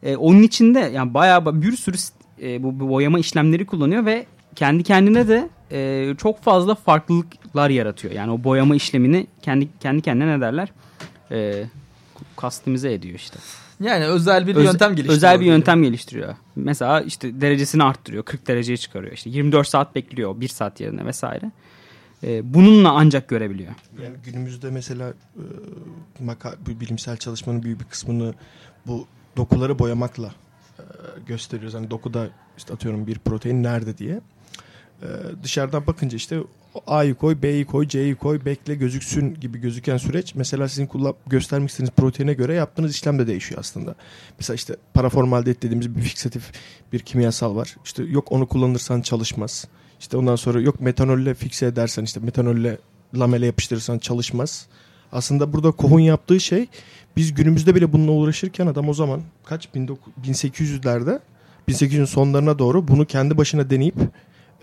E, onun içinde yani bayağı ba- bir sürü e, bu, bu boyama işlemleri kullanıyor ve kendi kendine de e, çok fazla farklılıklar yaratıyor. Yani o boyama işlemini kendi kendi kendine ne derler? E, kastimize ediyor işte. Yani özel bir Öz- yöntem geliştiriyor. Özel bir yöntem geliştiriyor. Mesela işte derecesini arttırıyor. 40 dereceye çıkarıyor. İşte 24 saat bekliyor. 1 saat yerine vesaire. e, bununla ancak görebiliyor. Yani günümüzde mesela e, maka, bilimsel çalışmanın büyük bir kısmını bu dokuları boyamakla e, gösteriyoruz. Hani dokuda işte atıyorum bir protein nerede diye. E, dışarıdan bakınca işte A'yı koy, B'yi koy, C'yi koy, bekle gözüksün gibi gözüken süreç. Mesela sizin kullan göstermek istediğiniz proteine göre yaptığınız işlem de değişiyor aslında. Mesela işte paraformaldehit dediğimiz bir fiksatif bir kimyasal var. İşte yok onu kullanırsan çalışmaz. İşte ondan sonra yok metanolle fikse edersen işte metanolle lamele yapıştırırsan çalışmaz. Aslında burada Koh'un yaptığı şey biz günümüzde bile bununla uğraşırken adam o zaman kaç 19 1800'lerde 1800'ün sonlarına doğru bunu kendi başına deneyip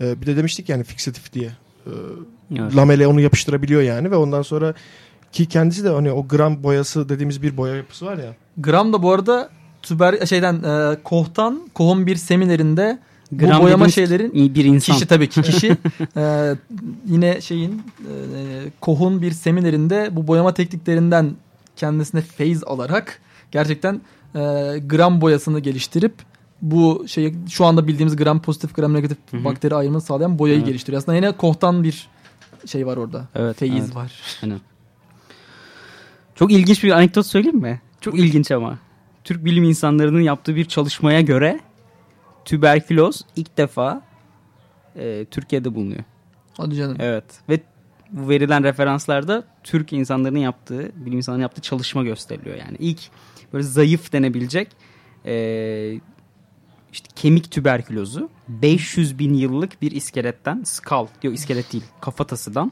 e, bir de demiştik yani fiksatif diye e, Evet. lamele onu yapıştırabiliyor yani ve ondan sonra ki kendisi de hani o gram boyası dediğimiz bir boya yapısı var ya. Gram da bu arada tüber şeyden e, Koh'tan Koh'un bir seminerinde Gram bu boyama şeylerin bir insan. kişi tabii ki kişi e, yine şeyin e, Koh'un bir seminerinde bu boyama tekniklerinden kendisine feyz alarak gerçekten e, gram boyasını geliştirip bu şeyi şu anda bildiğimiz gram pozitif gram negatif Hı hı. bakteri ayrımını sağlayan boyayı Evet. geliştiriyor. Aslında yine Koh'tan bir şey var orada. Evet, Feyiz evet. var. Aynen. Çok ilginç bir anekdot söyleyeyim mi? Çok ilginç ama. Türk bilim insanlarının yaptığı bir çalışmaya göre tüberküloz ilk defa e, Türkiye'de bulunuyor. Hadi canım. Evet ve bu verilen referanslarda Türk insanların yaptığı, bilim insanlarının yaptığı çalışma gösteriliyor. Yani ilk böyle zayıf denebilecek e, işte kemik tüberkülozu 500 bin yıllık bir iskeletten, skull diyor iskelet değil, kafatasıdan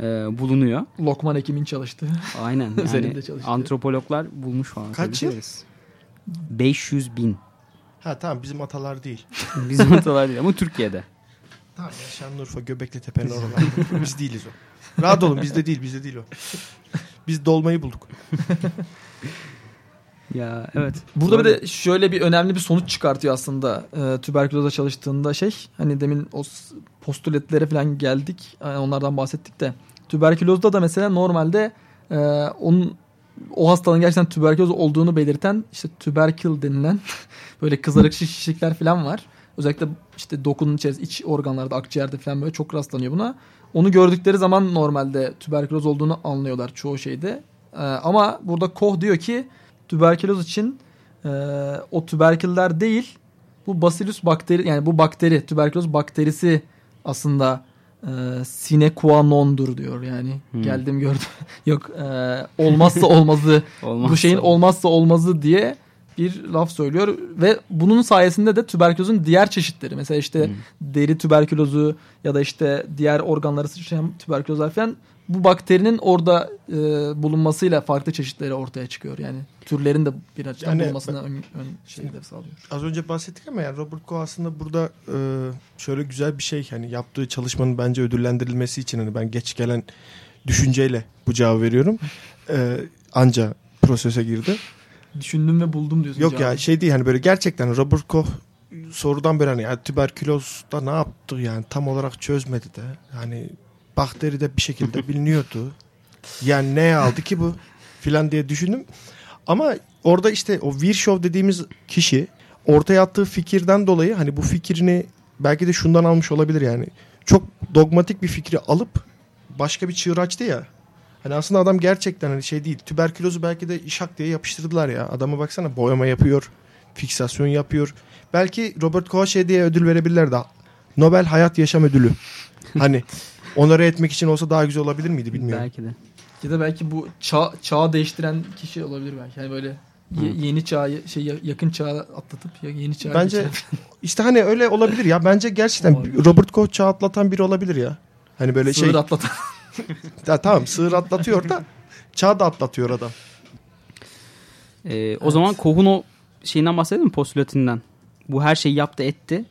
e, bulunuyor. Lokman Hekim'in çalıştığı. Aynen. Üzerinde Yani çalıştığı. antropologlar bulmuş falan. Kaç yıl? ederiz. 500 bin. Ha tamam bizim atalar değil. Bizim atalar değil ama Türkiye'de. Tamam ya Şanlıurfa Göbekli Tepe'nin oralarda. biz değiliz o. Rahat olun bizde değil bizde değil o. Biz dolmayı bulduk. Ya evet. Burada bir de şöyle bir önemli bir sonuç çıkartıyor aslında e, tüberküloza çalıştığında şey. Hani demin o postuletlere falan geldik. e, onlardan bahsettik de. Tüberkülozda da mesela normalde e, onun o hastalığın gerçekten tüberküloz olduğunu belirten işte tüberkül denilen böyle kızarık şişlikler falan var. Özellikle işte dokunun içerisinde iç organlarda akciğerde falan böyle çok rastlanıyor buna. Onu gördükleri zaman normalde tüberküloz olduğunu anlıyorlar çoğu şeyde. E, ama burada Koch diyor ki tüberküloz için e, o tüberküller değil bu Bacillus bakteri yani bu bakteri tüberküloz bakterisi aslında e, sine qua non'dur diyor yani Hmm. geldim gördüm yok e, olmazsa olmazı Olmazsa bu şeyin olmaz. olmazsa olmazı diye bir laf söylüyor ve bunun sayesinde de tüberkülozun diğer çeşitleri mesela işte Hmm. deri tüberkülozu ya da işte diğer organları sıçrayan tüberkülozlar falan bu bakterinin orada e, bulunmasıyla farklı çeşitleri ortaya çıkıyor. Yani türlerin de bir açıdan Yani bulunmasına ön, ön şeyleri sağlıyor. Az önce bahsettik ama yani Robert Koch aslında burada e, şöyle güzel bir şey hani yaptığı çalışmanın bence ödüllendirilmesi için hani ben geç gelen düşünceyle bu cevabı veriyorum. E, anca prosese girdi. Düşündüm ve buldum diyorsun. Yok ya cevabı. şey değil hani böyle gerçekten Robert Koch sorudan beri hani ya tüberkülozda ne yaptı yani tam olarak çözmedi de hani bakteri de bir şekilde biliniyordu. Yani neye aldı ki bu filan diye düşündüm. Ama orada işte o Virchow dediğimiz kişi ortaya attığı fikirden dolayı hani bu fikrini belki de şundan almış olabilir yani. Çok dogmatik bir fikri alıp başka bir çığır açtı ya. Hani aslında adam gerçekten hani şey değil. Tüberkülozu belki de şak diye yapıştırdılar ya. Adama baksana boyama yapıyor. Fiksasyon yapıyor. Belki Robert Koch şey diye ödül verebilirler de. Nobel Hayat Yaşam Ödülü. Hani onları etmek için olsa daha güzel olabilir miydi bilmiyorum. Belki de. Ya da belki bu çağ, çağı değiştiren kişi olabilir belki. Yani böyle ye- yeni çağı şey ya- yakın çağı atlatıp yeni çağa Bence geçen- işte hani öyle olabilir ya. Bence gerçekten Robert Koch çağ atlatan biri olabilir ya. Hani böyle Sığır şey. atlatan. Ya tamam sığır atlatıyor da çağ da atlatıyor adam. Ee, o zaman Koch'un o şeyinden bahsedelim mi postülatinden? Bu her şeyi yaptı etti.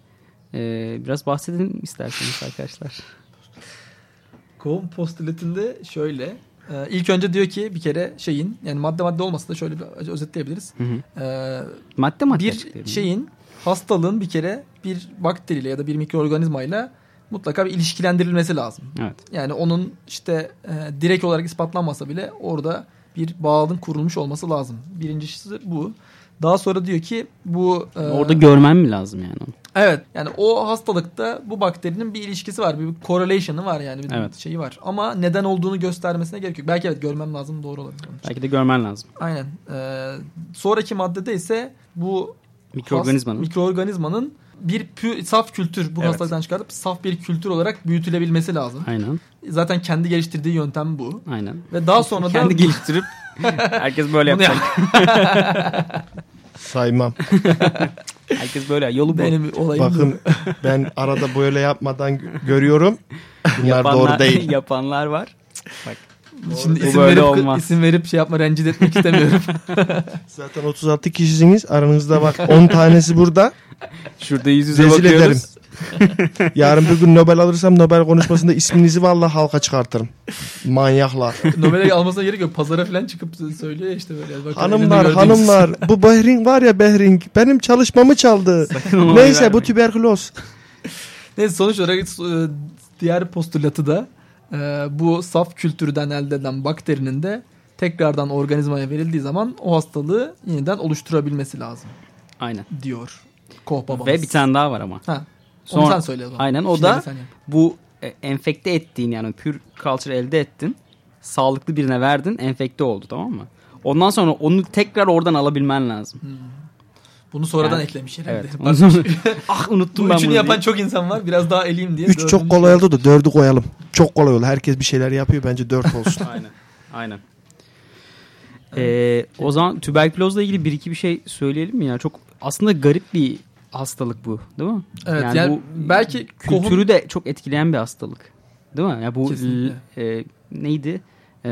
Ee, biraz bahsedelim isterseniz arkadaşlar. Kovun postulatinde şöyle. e, ilk önce diyor ki bir kere şeyin yani madde madde olmasa da şöyle bir özetleyebiliriz. Hı hı. E, Madde madde bir şeyin hastalığın bir kere bir bakteriyle ya da bir mikroorganizmayla mutlaka bir ilişkilendirilmesi lazım. Evet. Yani onun işte e, direkt olarak ispatlanmasa bile orada bir bağın kurulmuş olması lazım. Birincisi bu. Daha sonra diyor ki bu e, Orada görmen mi lazım yani onu? Evet yani o hastalıkta bu bakterinin bir ilişkisi var. Bir correlation'ı var yani bir Evet. şeyi var. Ama neden olduğunu göstermesine gerek yok. Belki evet görmem lazım doğru olabilir. Belki de görmen lazım. Aynen. Ee, sonraki maddede ise bu Mikroorganizmanın. has- mikroorganizmanın bir pü- saf kültür bu Evet. hastalıktan çıkartıp saf bir kültür olarak büyütülebilmesi lazım. Aynen. Zaten kendi geliştirdiği yöntem bu. Aynen. Ve daha sonra da Kendi geliştirip herkes böyle yapacak. Saymam. Herkes böyle. Yolu bu. benim olayım bu. Bakın ben arada böyle yapmadan gö- görüyorum. Bunlar Yapanlar, doğru değil. yapanlar var. Bak. Şimdi Bu isim böyle verip, olmaz. isim verip şey yapma rencide etmek istemiyorum. Zaten 36 kişisiniz. Aranızda bak 10 tanesi burada. Şurada yüz yüze Rezil bakıyoruz. ederim. Yarın bir gün Nobel alırsam Nobel konuşmasında isminizi vallahi halka çıkartırım. Manyaklar. Nobel'e almasına gerek yok. Pazara falan çıkıp söylüyor işte böyle. Bakın Hanımlar hanımlar bu Behring var ya Behring benim çalışmamı çaldı. Sakın Neyse bu tüberküloz. Neyse sonuç olarak e, diğer postulatı da e, bu saf kültürden elde edilen bakterinin de tekrardan organizmaya verildiği zaman o hastalığı yeniden oluşturabilmesi lazım Aynen. diyor Koch babamız. Ve bir tane daha var ama. Ha, onu Sonra- sen söyle o zaman. Aynen, o Finali da-. Bu e, enfekte ettiğin yani pür culture elde ettin. Sağlıklı birine verdin. Enfekte oldu tamam mı? Ondan sonra onu tekrar oradan alabilmen lazım. Bunu sonradan Yani- eklemiş herhalde. Evet. Onu- ah unuttum bu ben üçünü bunu. yapan diye. çok insan var. Biraz daha eleyim diye. 3 çok kolay oldu da 4'ü koyalım. Çok kolay oldu. Herkes bir şeyler yapıyor. Bence 4 olsun. Aynen. Aynen. Ee, o zaman tüberkülozla ilgili bir iki bir şey söyleyelim mi ya? Çok aslında garip bir hastalık bu, değil mi? Evet yani, belki kültürü Koch'un- de çok etkileyen bir hastalık. Değil mi? Ya bu Kesinlikle. l- e, neydi? E,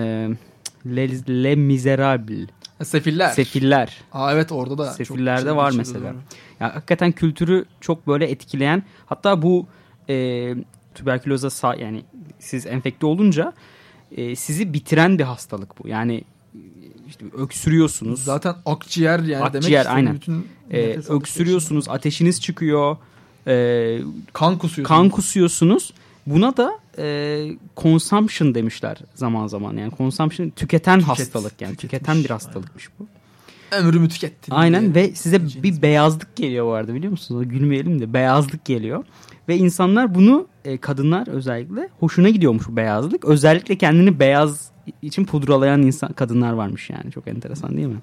Le, Le Miserable. Sefiller. Sefiller. Aa, evet orada da. çok Sefillerde şey var mesela. Ya hakikaten kültürü çok böyle etkileyen hatta bu e, tüberküloza sa- yani siz enfekte olunca e, sizi bitiren bir hastalık bu. Yani e, işte öksürüyorsunuz. Zaten akciğer yani demek Akciğer, işte aynen. bütün e, alışverişi. öksürüyorsunuz, ateşiniz çıkıyor. E, Kan kusuyorsunuz. kan kusuyorsunuz. Buna da e, consumption demişler zaman zaman. Yani consumption tüketen hastalık yani. Tüketen bir hastalıkmış bu. Ömrümü tükettim. Aynen diye. ve size bir beyazlık geliyor vardı biliyor musunuz? Gülmeyelim de beyazlık geliyor. Ve insanlar bunu e, kadınlar özellikle hoşuna gidiyormuş bu beyazlık. Özellikle kendini beyaz için pudralayan insan kadınlar varmış yani. Çok enteresan değil mi?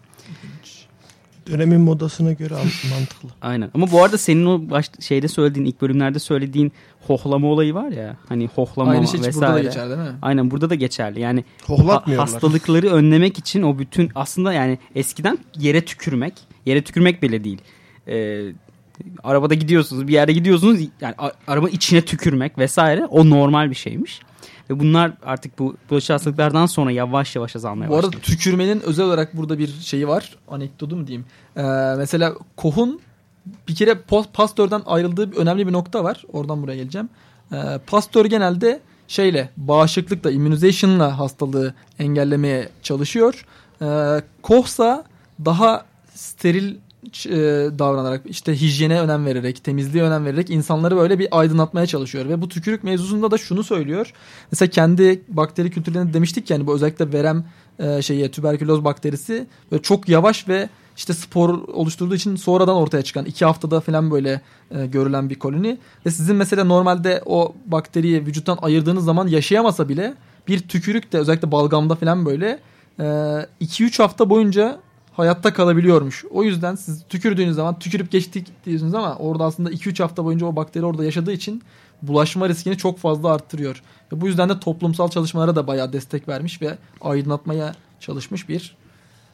Dönemin modasına göre an- mantıklı. Aynen. Ama bu arada senin o baş, şeyde söylediğin ilk bölümlerde söylediğin hohlama olayı var ya. Hani hohlama Aynı şey vesaire. burada da geçer değil mi? Aynen burada da geçerli. Yani ha- hastalıkları önlemek için o bütün aslında yani eskiden yere tükürmek, yere tükürmek bile değil. Ee, arabada gidiyorsunuz, bir yere gidiyorsunuz yani a- araba içine tükürmek vesaire o normal bir şeymiş. Ve bunlar artık bu bulaşıcı hastalıklardan sonra yavaş yavaş azalmaya Bu arada başladı. tükürmenin özel olarak burada bir şeyi var. Anekdotu mu diyeyim. Ee, mesela Koch'un bir kere Pasteur'den ayrıldığı bir önemli bir nokta var. Oradan buraya geleceğim. Ee, Pasteur genelde şeyle bağışıklıkla, immunization'la hastalığı engellemeye çalışıyor. Ee, Koch'sa daha steril davranarak işte hijyene önem vererek, temizliğe önem vererek insanları böyle bir aydınlatmaya çalışıyor. Ve bu tükürük mevzusunda da şunu söylüyor. Mesela kendi bakteri kültürlerinde demiştik yani bu özellikle verem e, şeye tüberküloz bakterisi böyle çok yavaş ve işte spor oluşturduğu için sonradan ortaya çıkan iki haftada falan böyle e, görülen bir koloni ve sizin mesela normalde o bakteriyi vücuttan ayırdığınız zaman yaşayamasa bile bir tükürük de özellikle balgamda falan böyle 2-3 hafta boyunca hayatta kalabiliyormuş. O yüzden siz tükürdüğünüz zaman tükürüp geçtik diyorsunuz ama orada aslında 2-3 hafta boyunca o bakteri orada yaşadığı için bulaşma riskini çok fazla arttırıyor. Ve bu yüzden de toplumsal çalışmalara da bayağı destek vermiş ve aydınlatmaya çalışmış bir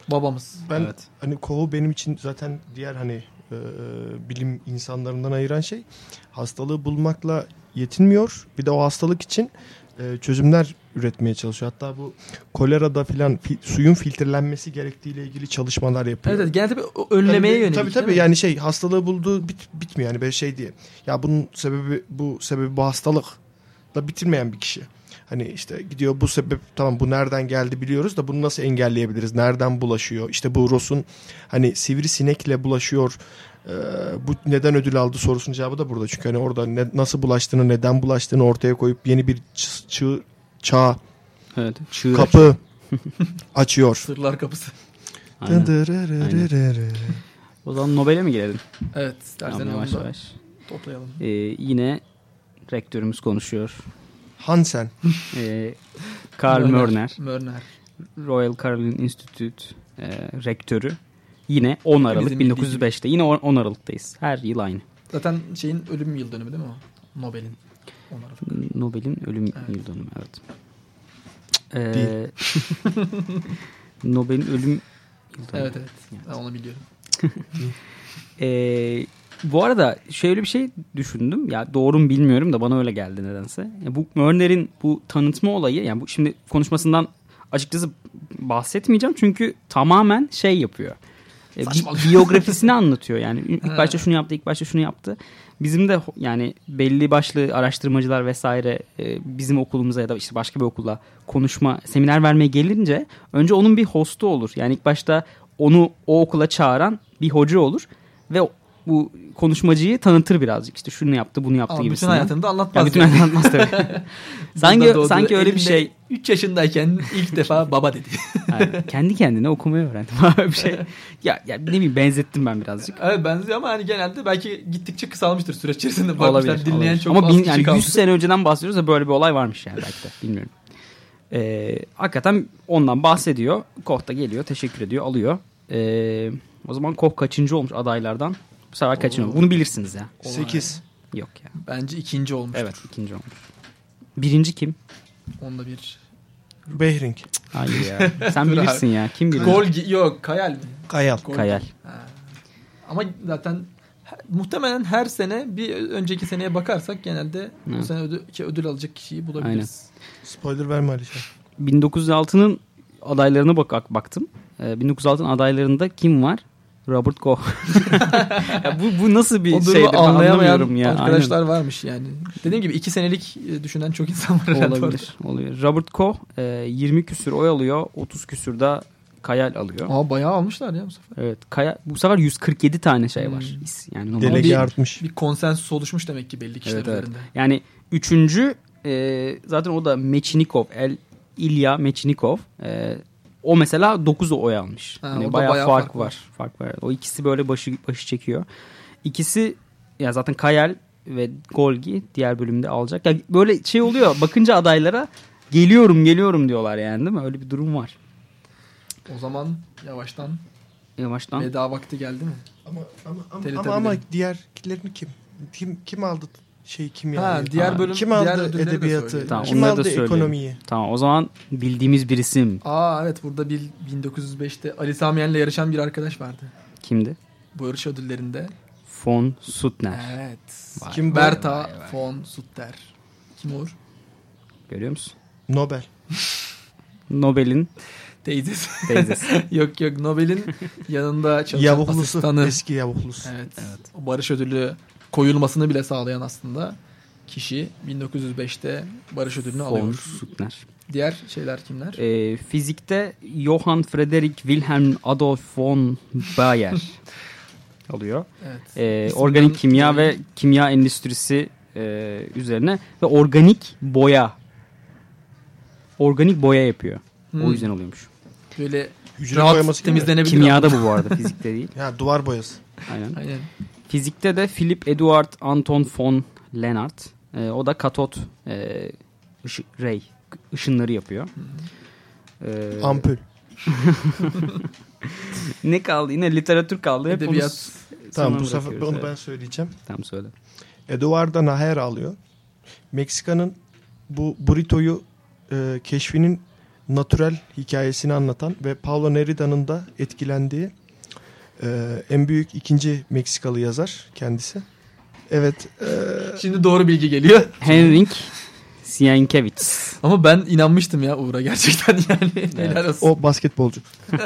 babamız. Ben hani kovu benim için zaten diğer hani e, bilim insanlarından ayıran şey hastalığı bulmakla yetinmiyor. Bir de o hastalık için e, çözümler üretmeye çalışıyor. Hatta bu kolerada filan fi- suyun filtrelenmesi gerektiğiyle ilgili çalışmalar yapıyor. Evet, evet genelde bir önlemeye Yani yönelik. Tabii tabii yani şey hastalığı bulduğu bit, bitmiyor yani böyle şey diye. Ya bunun sebebi bu sebebi bu hastalık da bitirmeyen bir kişi. Hani işte gidiyor bu sebep tamam bu nereden geldi biliyoruz da bunu nasıl engelleyebiliriz? Nereden bulaşıyor? İşte bu Ross'un hani sivrisinekle bulaşıyor. Ee, bu neden ödül aldı sorusunun cevabı da burada. Çünkü hani orada ne, nasıl bulaştığını, neden bulaştığını ortaya koyup yeni bir çığ, çağ Evet. Çığır kapı açıyor. Sırlar kapısı. Aynen. O zaman Nobel'e mi gelelim? Evet. istersen Tamam, yavaş yavaş. Toplayalım. Ee, yine rektörümüz konuşuyor. Hansen. Ee, Karl Mörner, Mörner. Royal Caroline Institute e, rektörü. Yine 10 Aralık Hepimizin 1905'te. Yine 10 Aralık'tayız. Her yıl aynı. Zaten şeyin ölüm yıl dönümü değil mi o? Nobel'in. Nobel'in ölüm Evet. yıl dönümü evet. Ee, Nobel'in ölüm yıl dönümü. Evet evet. Ben onu biliyorum. Ee, bu arada şöyle bir şey düşündüm. Ya doğru mu bilmiyorum da bana öyle geldi nedense. Ya bu Mörner'in bu tanıtma olayı yani bu şimdi konuşmasından açıkçası bahsetmeyeceğim çünkü tamamen şey yapıyor. Ee, bi- biyografisini anlatıyor. Yani ilk başta şunu yaptı, ilk başta şunu yaptı. Bizim de yani belli başlı araştırmacılar vesaire e, bizim okulumuza ya da işte başka bir okula konuşma, seminer vermeye gelince önce onun bir hostu olur. Yani ilk başta onu o okula çağıran bir hoca olur ve bu konuşmacıyı tanıtır birazcık. İşte şunu yaptı, bunu yaptı Ama bütün gibisinden. hayatını da anlatmaz. Ya bütün yani. anlatmaz tabii. Sanki doğdu. sanki öyle bir şey. 3 yaşındayken ilk defa baba dedi. Yani kendi kendine okumayı öğrendim. Böyle bir şey. Ya, ya ne bileyim benzettim ben birazcık. evet benziyor ama hani genelde belki gittikçe kısalmıştır süreç içerisinde. Bakmışlar, olabilir. dinleyen olabilir. çok Ama bin, yani kaldı. 100 sene önceden bahsediyoruz da böyle bir olay varmış yani belki de. Bilmiyorum. Ee, hakikaten ondan bahsediyor. Koch da geliyor. Teşekkür ediyor. Alıyor. Ee, o zaman Koch kaçıncı olmuş adaylardan? Bu sefer kaçıncı olmuş? Bunu bilirsiniz ya. 8. Yok ya. Bence ikinci olmuştur. Evet ikinci olmuş. Birinci kim? Onda bir. Behring. Hayır ya. Sen Dur bilirsin ya. Kim bilir? Gol yok Kayal mi? Kayal. Gol- Kayal. Ama zaten muhtemelen her sene bir önceki seneye bakarsak genelde bu sene ödül, ödül alacak kişiyi bulabiliriz. Spoiler verme Alişan. 1906'nın adaylarına bak baktım. Ee, 1906'nın adaylarında kim var? Robert Koch. ya bu, bu nasıl bir şeydir anlamıyorum ya. arkadaşlar varmış yani. Dediğim gibi iki senelik e, düşünen çok insan var Aynen. herhalde orada. olabilir. olabilir. Robert Koch e, 20 küsür oy alıyor. 30 küsür da Kayal alıyor. Aa bayağı almışlar ya bu sefer. Evet. Kaya, bu sefer 147 tane şey var. Hmm. Yani normal- Delege bir- artmış. Bir konsensus oluşmuş demek ki belli kişiler Evet, evet. üzerinde. Yani üçüncü e, zaten o da Mechinikov. El İlya Mechinikov. E, o mesela 9 oy almış. Ha, Hani bayağı, bayağı fark, fark var. var. Fark var. O ikisi böyle başı başı çekiyor. İkisi ya zaten Kayal ve Golgi diğer bölümde alacak. Ya böyle şey oluyor. Bakınca adaylara geliyorum geliyorum diyorlar yani değil mi? Öyle bir durum var. O zaman yavaştan Yavaştan. veda vakti geldi mi? Ama ama ama, ama, ama diğerlerini kim? Kim kim aldı şey kimya? Ha, diğer Ha, bölüm kim diğer aldı de edebiyatı? Tamam, kim aldı ekonomiyi? Tamam o zaman bildiğimiz bir isim Aa evet burada bir 1905'te Ali Sami Yen'le yarışan bir arkadaş vardı. kimdi? Bu yarış ödüllerinde. Von Suttner. Evet. Vay Kim? Berta vay vay. von Sutter. Kim olur? Görüyor musun? Nobel. Nobel'in Teyzesi. teyzesi. yok yok Nobel'in yanında çalışan Yavuklusu. asistanı. Eski yavuklusu. Evet. O barış ödülü koyulmasını bile sağlayan aslında kişi 1905'te barış ödülünü alıyor. Suttner. Diğer şeyler kimler? Ee, fizikte Johann Friedrich Wilhelm Adolf von Bayer alıyor. Evet. İsimden organik kimya ve kimya endüstrisi e, üzerine ve organik boya. Organik boya yapıyor. Hmm. O yüzden oluyormuş. Böyle Hücre rahat boyaması temizlenebilir. Kimyada bu bu arada fizikte değil. Ya duvar boyası. Aynen. Aynen. Fizikte de Philip Eduard Anton von Lennart. Ee, o da katot e, ışı, ray ışınları yapıyor. Ee, Ampul. ne kaldı? Yine literatür kaldı. Hep Edebiyat. onu Tamam bu sefer onu ben söyleyeceğim. Tamam söyle. Eduardo Naher alıyor. Meksika'nın bu burrito'yu e, keşfinin natürel hikayesini anlatan ve Paulo Nerida'nın da etkilendiği e, en büyük ikinci Meksikalı yazar kendisi. Evet. e, Şimdi doğru bilgi geliyor. Henrik Sienkiewicz. Ama ben inanmıştım ya Uğur'a gerçekten yani. Helal olsun. o basketbolcu.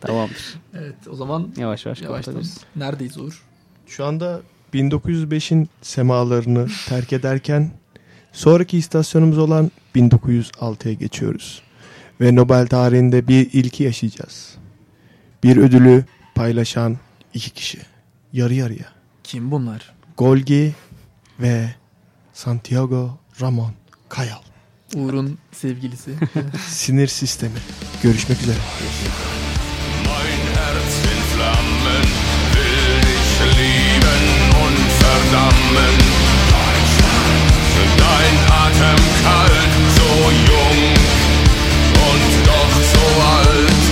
Tamamdır. Evet o zaman Yavaş yavaş kapatabiliriz. Neredeyiz Uğur? Şu anda 1905'in semalarını terk ederken sonraki istasyonumuz olan 1906'ya geçiyoruz. Ve Nobel tarihinde bir ilki yaşayacağız bir ödülü paylaşan iki kişi. Yarı yarıya. Kim bunlar? Golgi ve Santiago Ramon Kayal. Uğur'un sevgilisi. Sinir sistemi. Görüşmek üzere. Dein Atem kalt, so jung und doch so alt.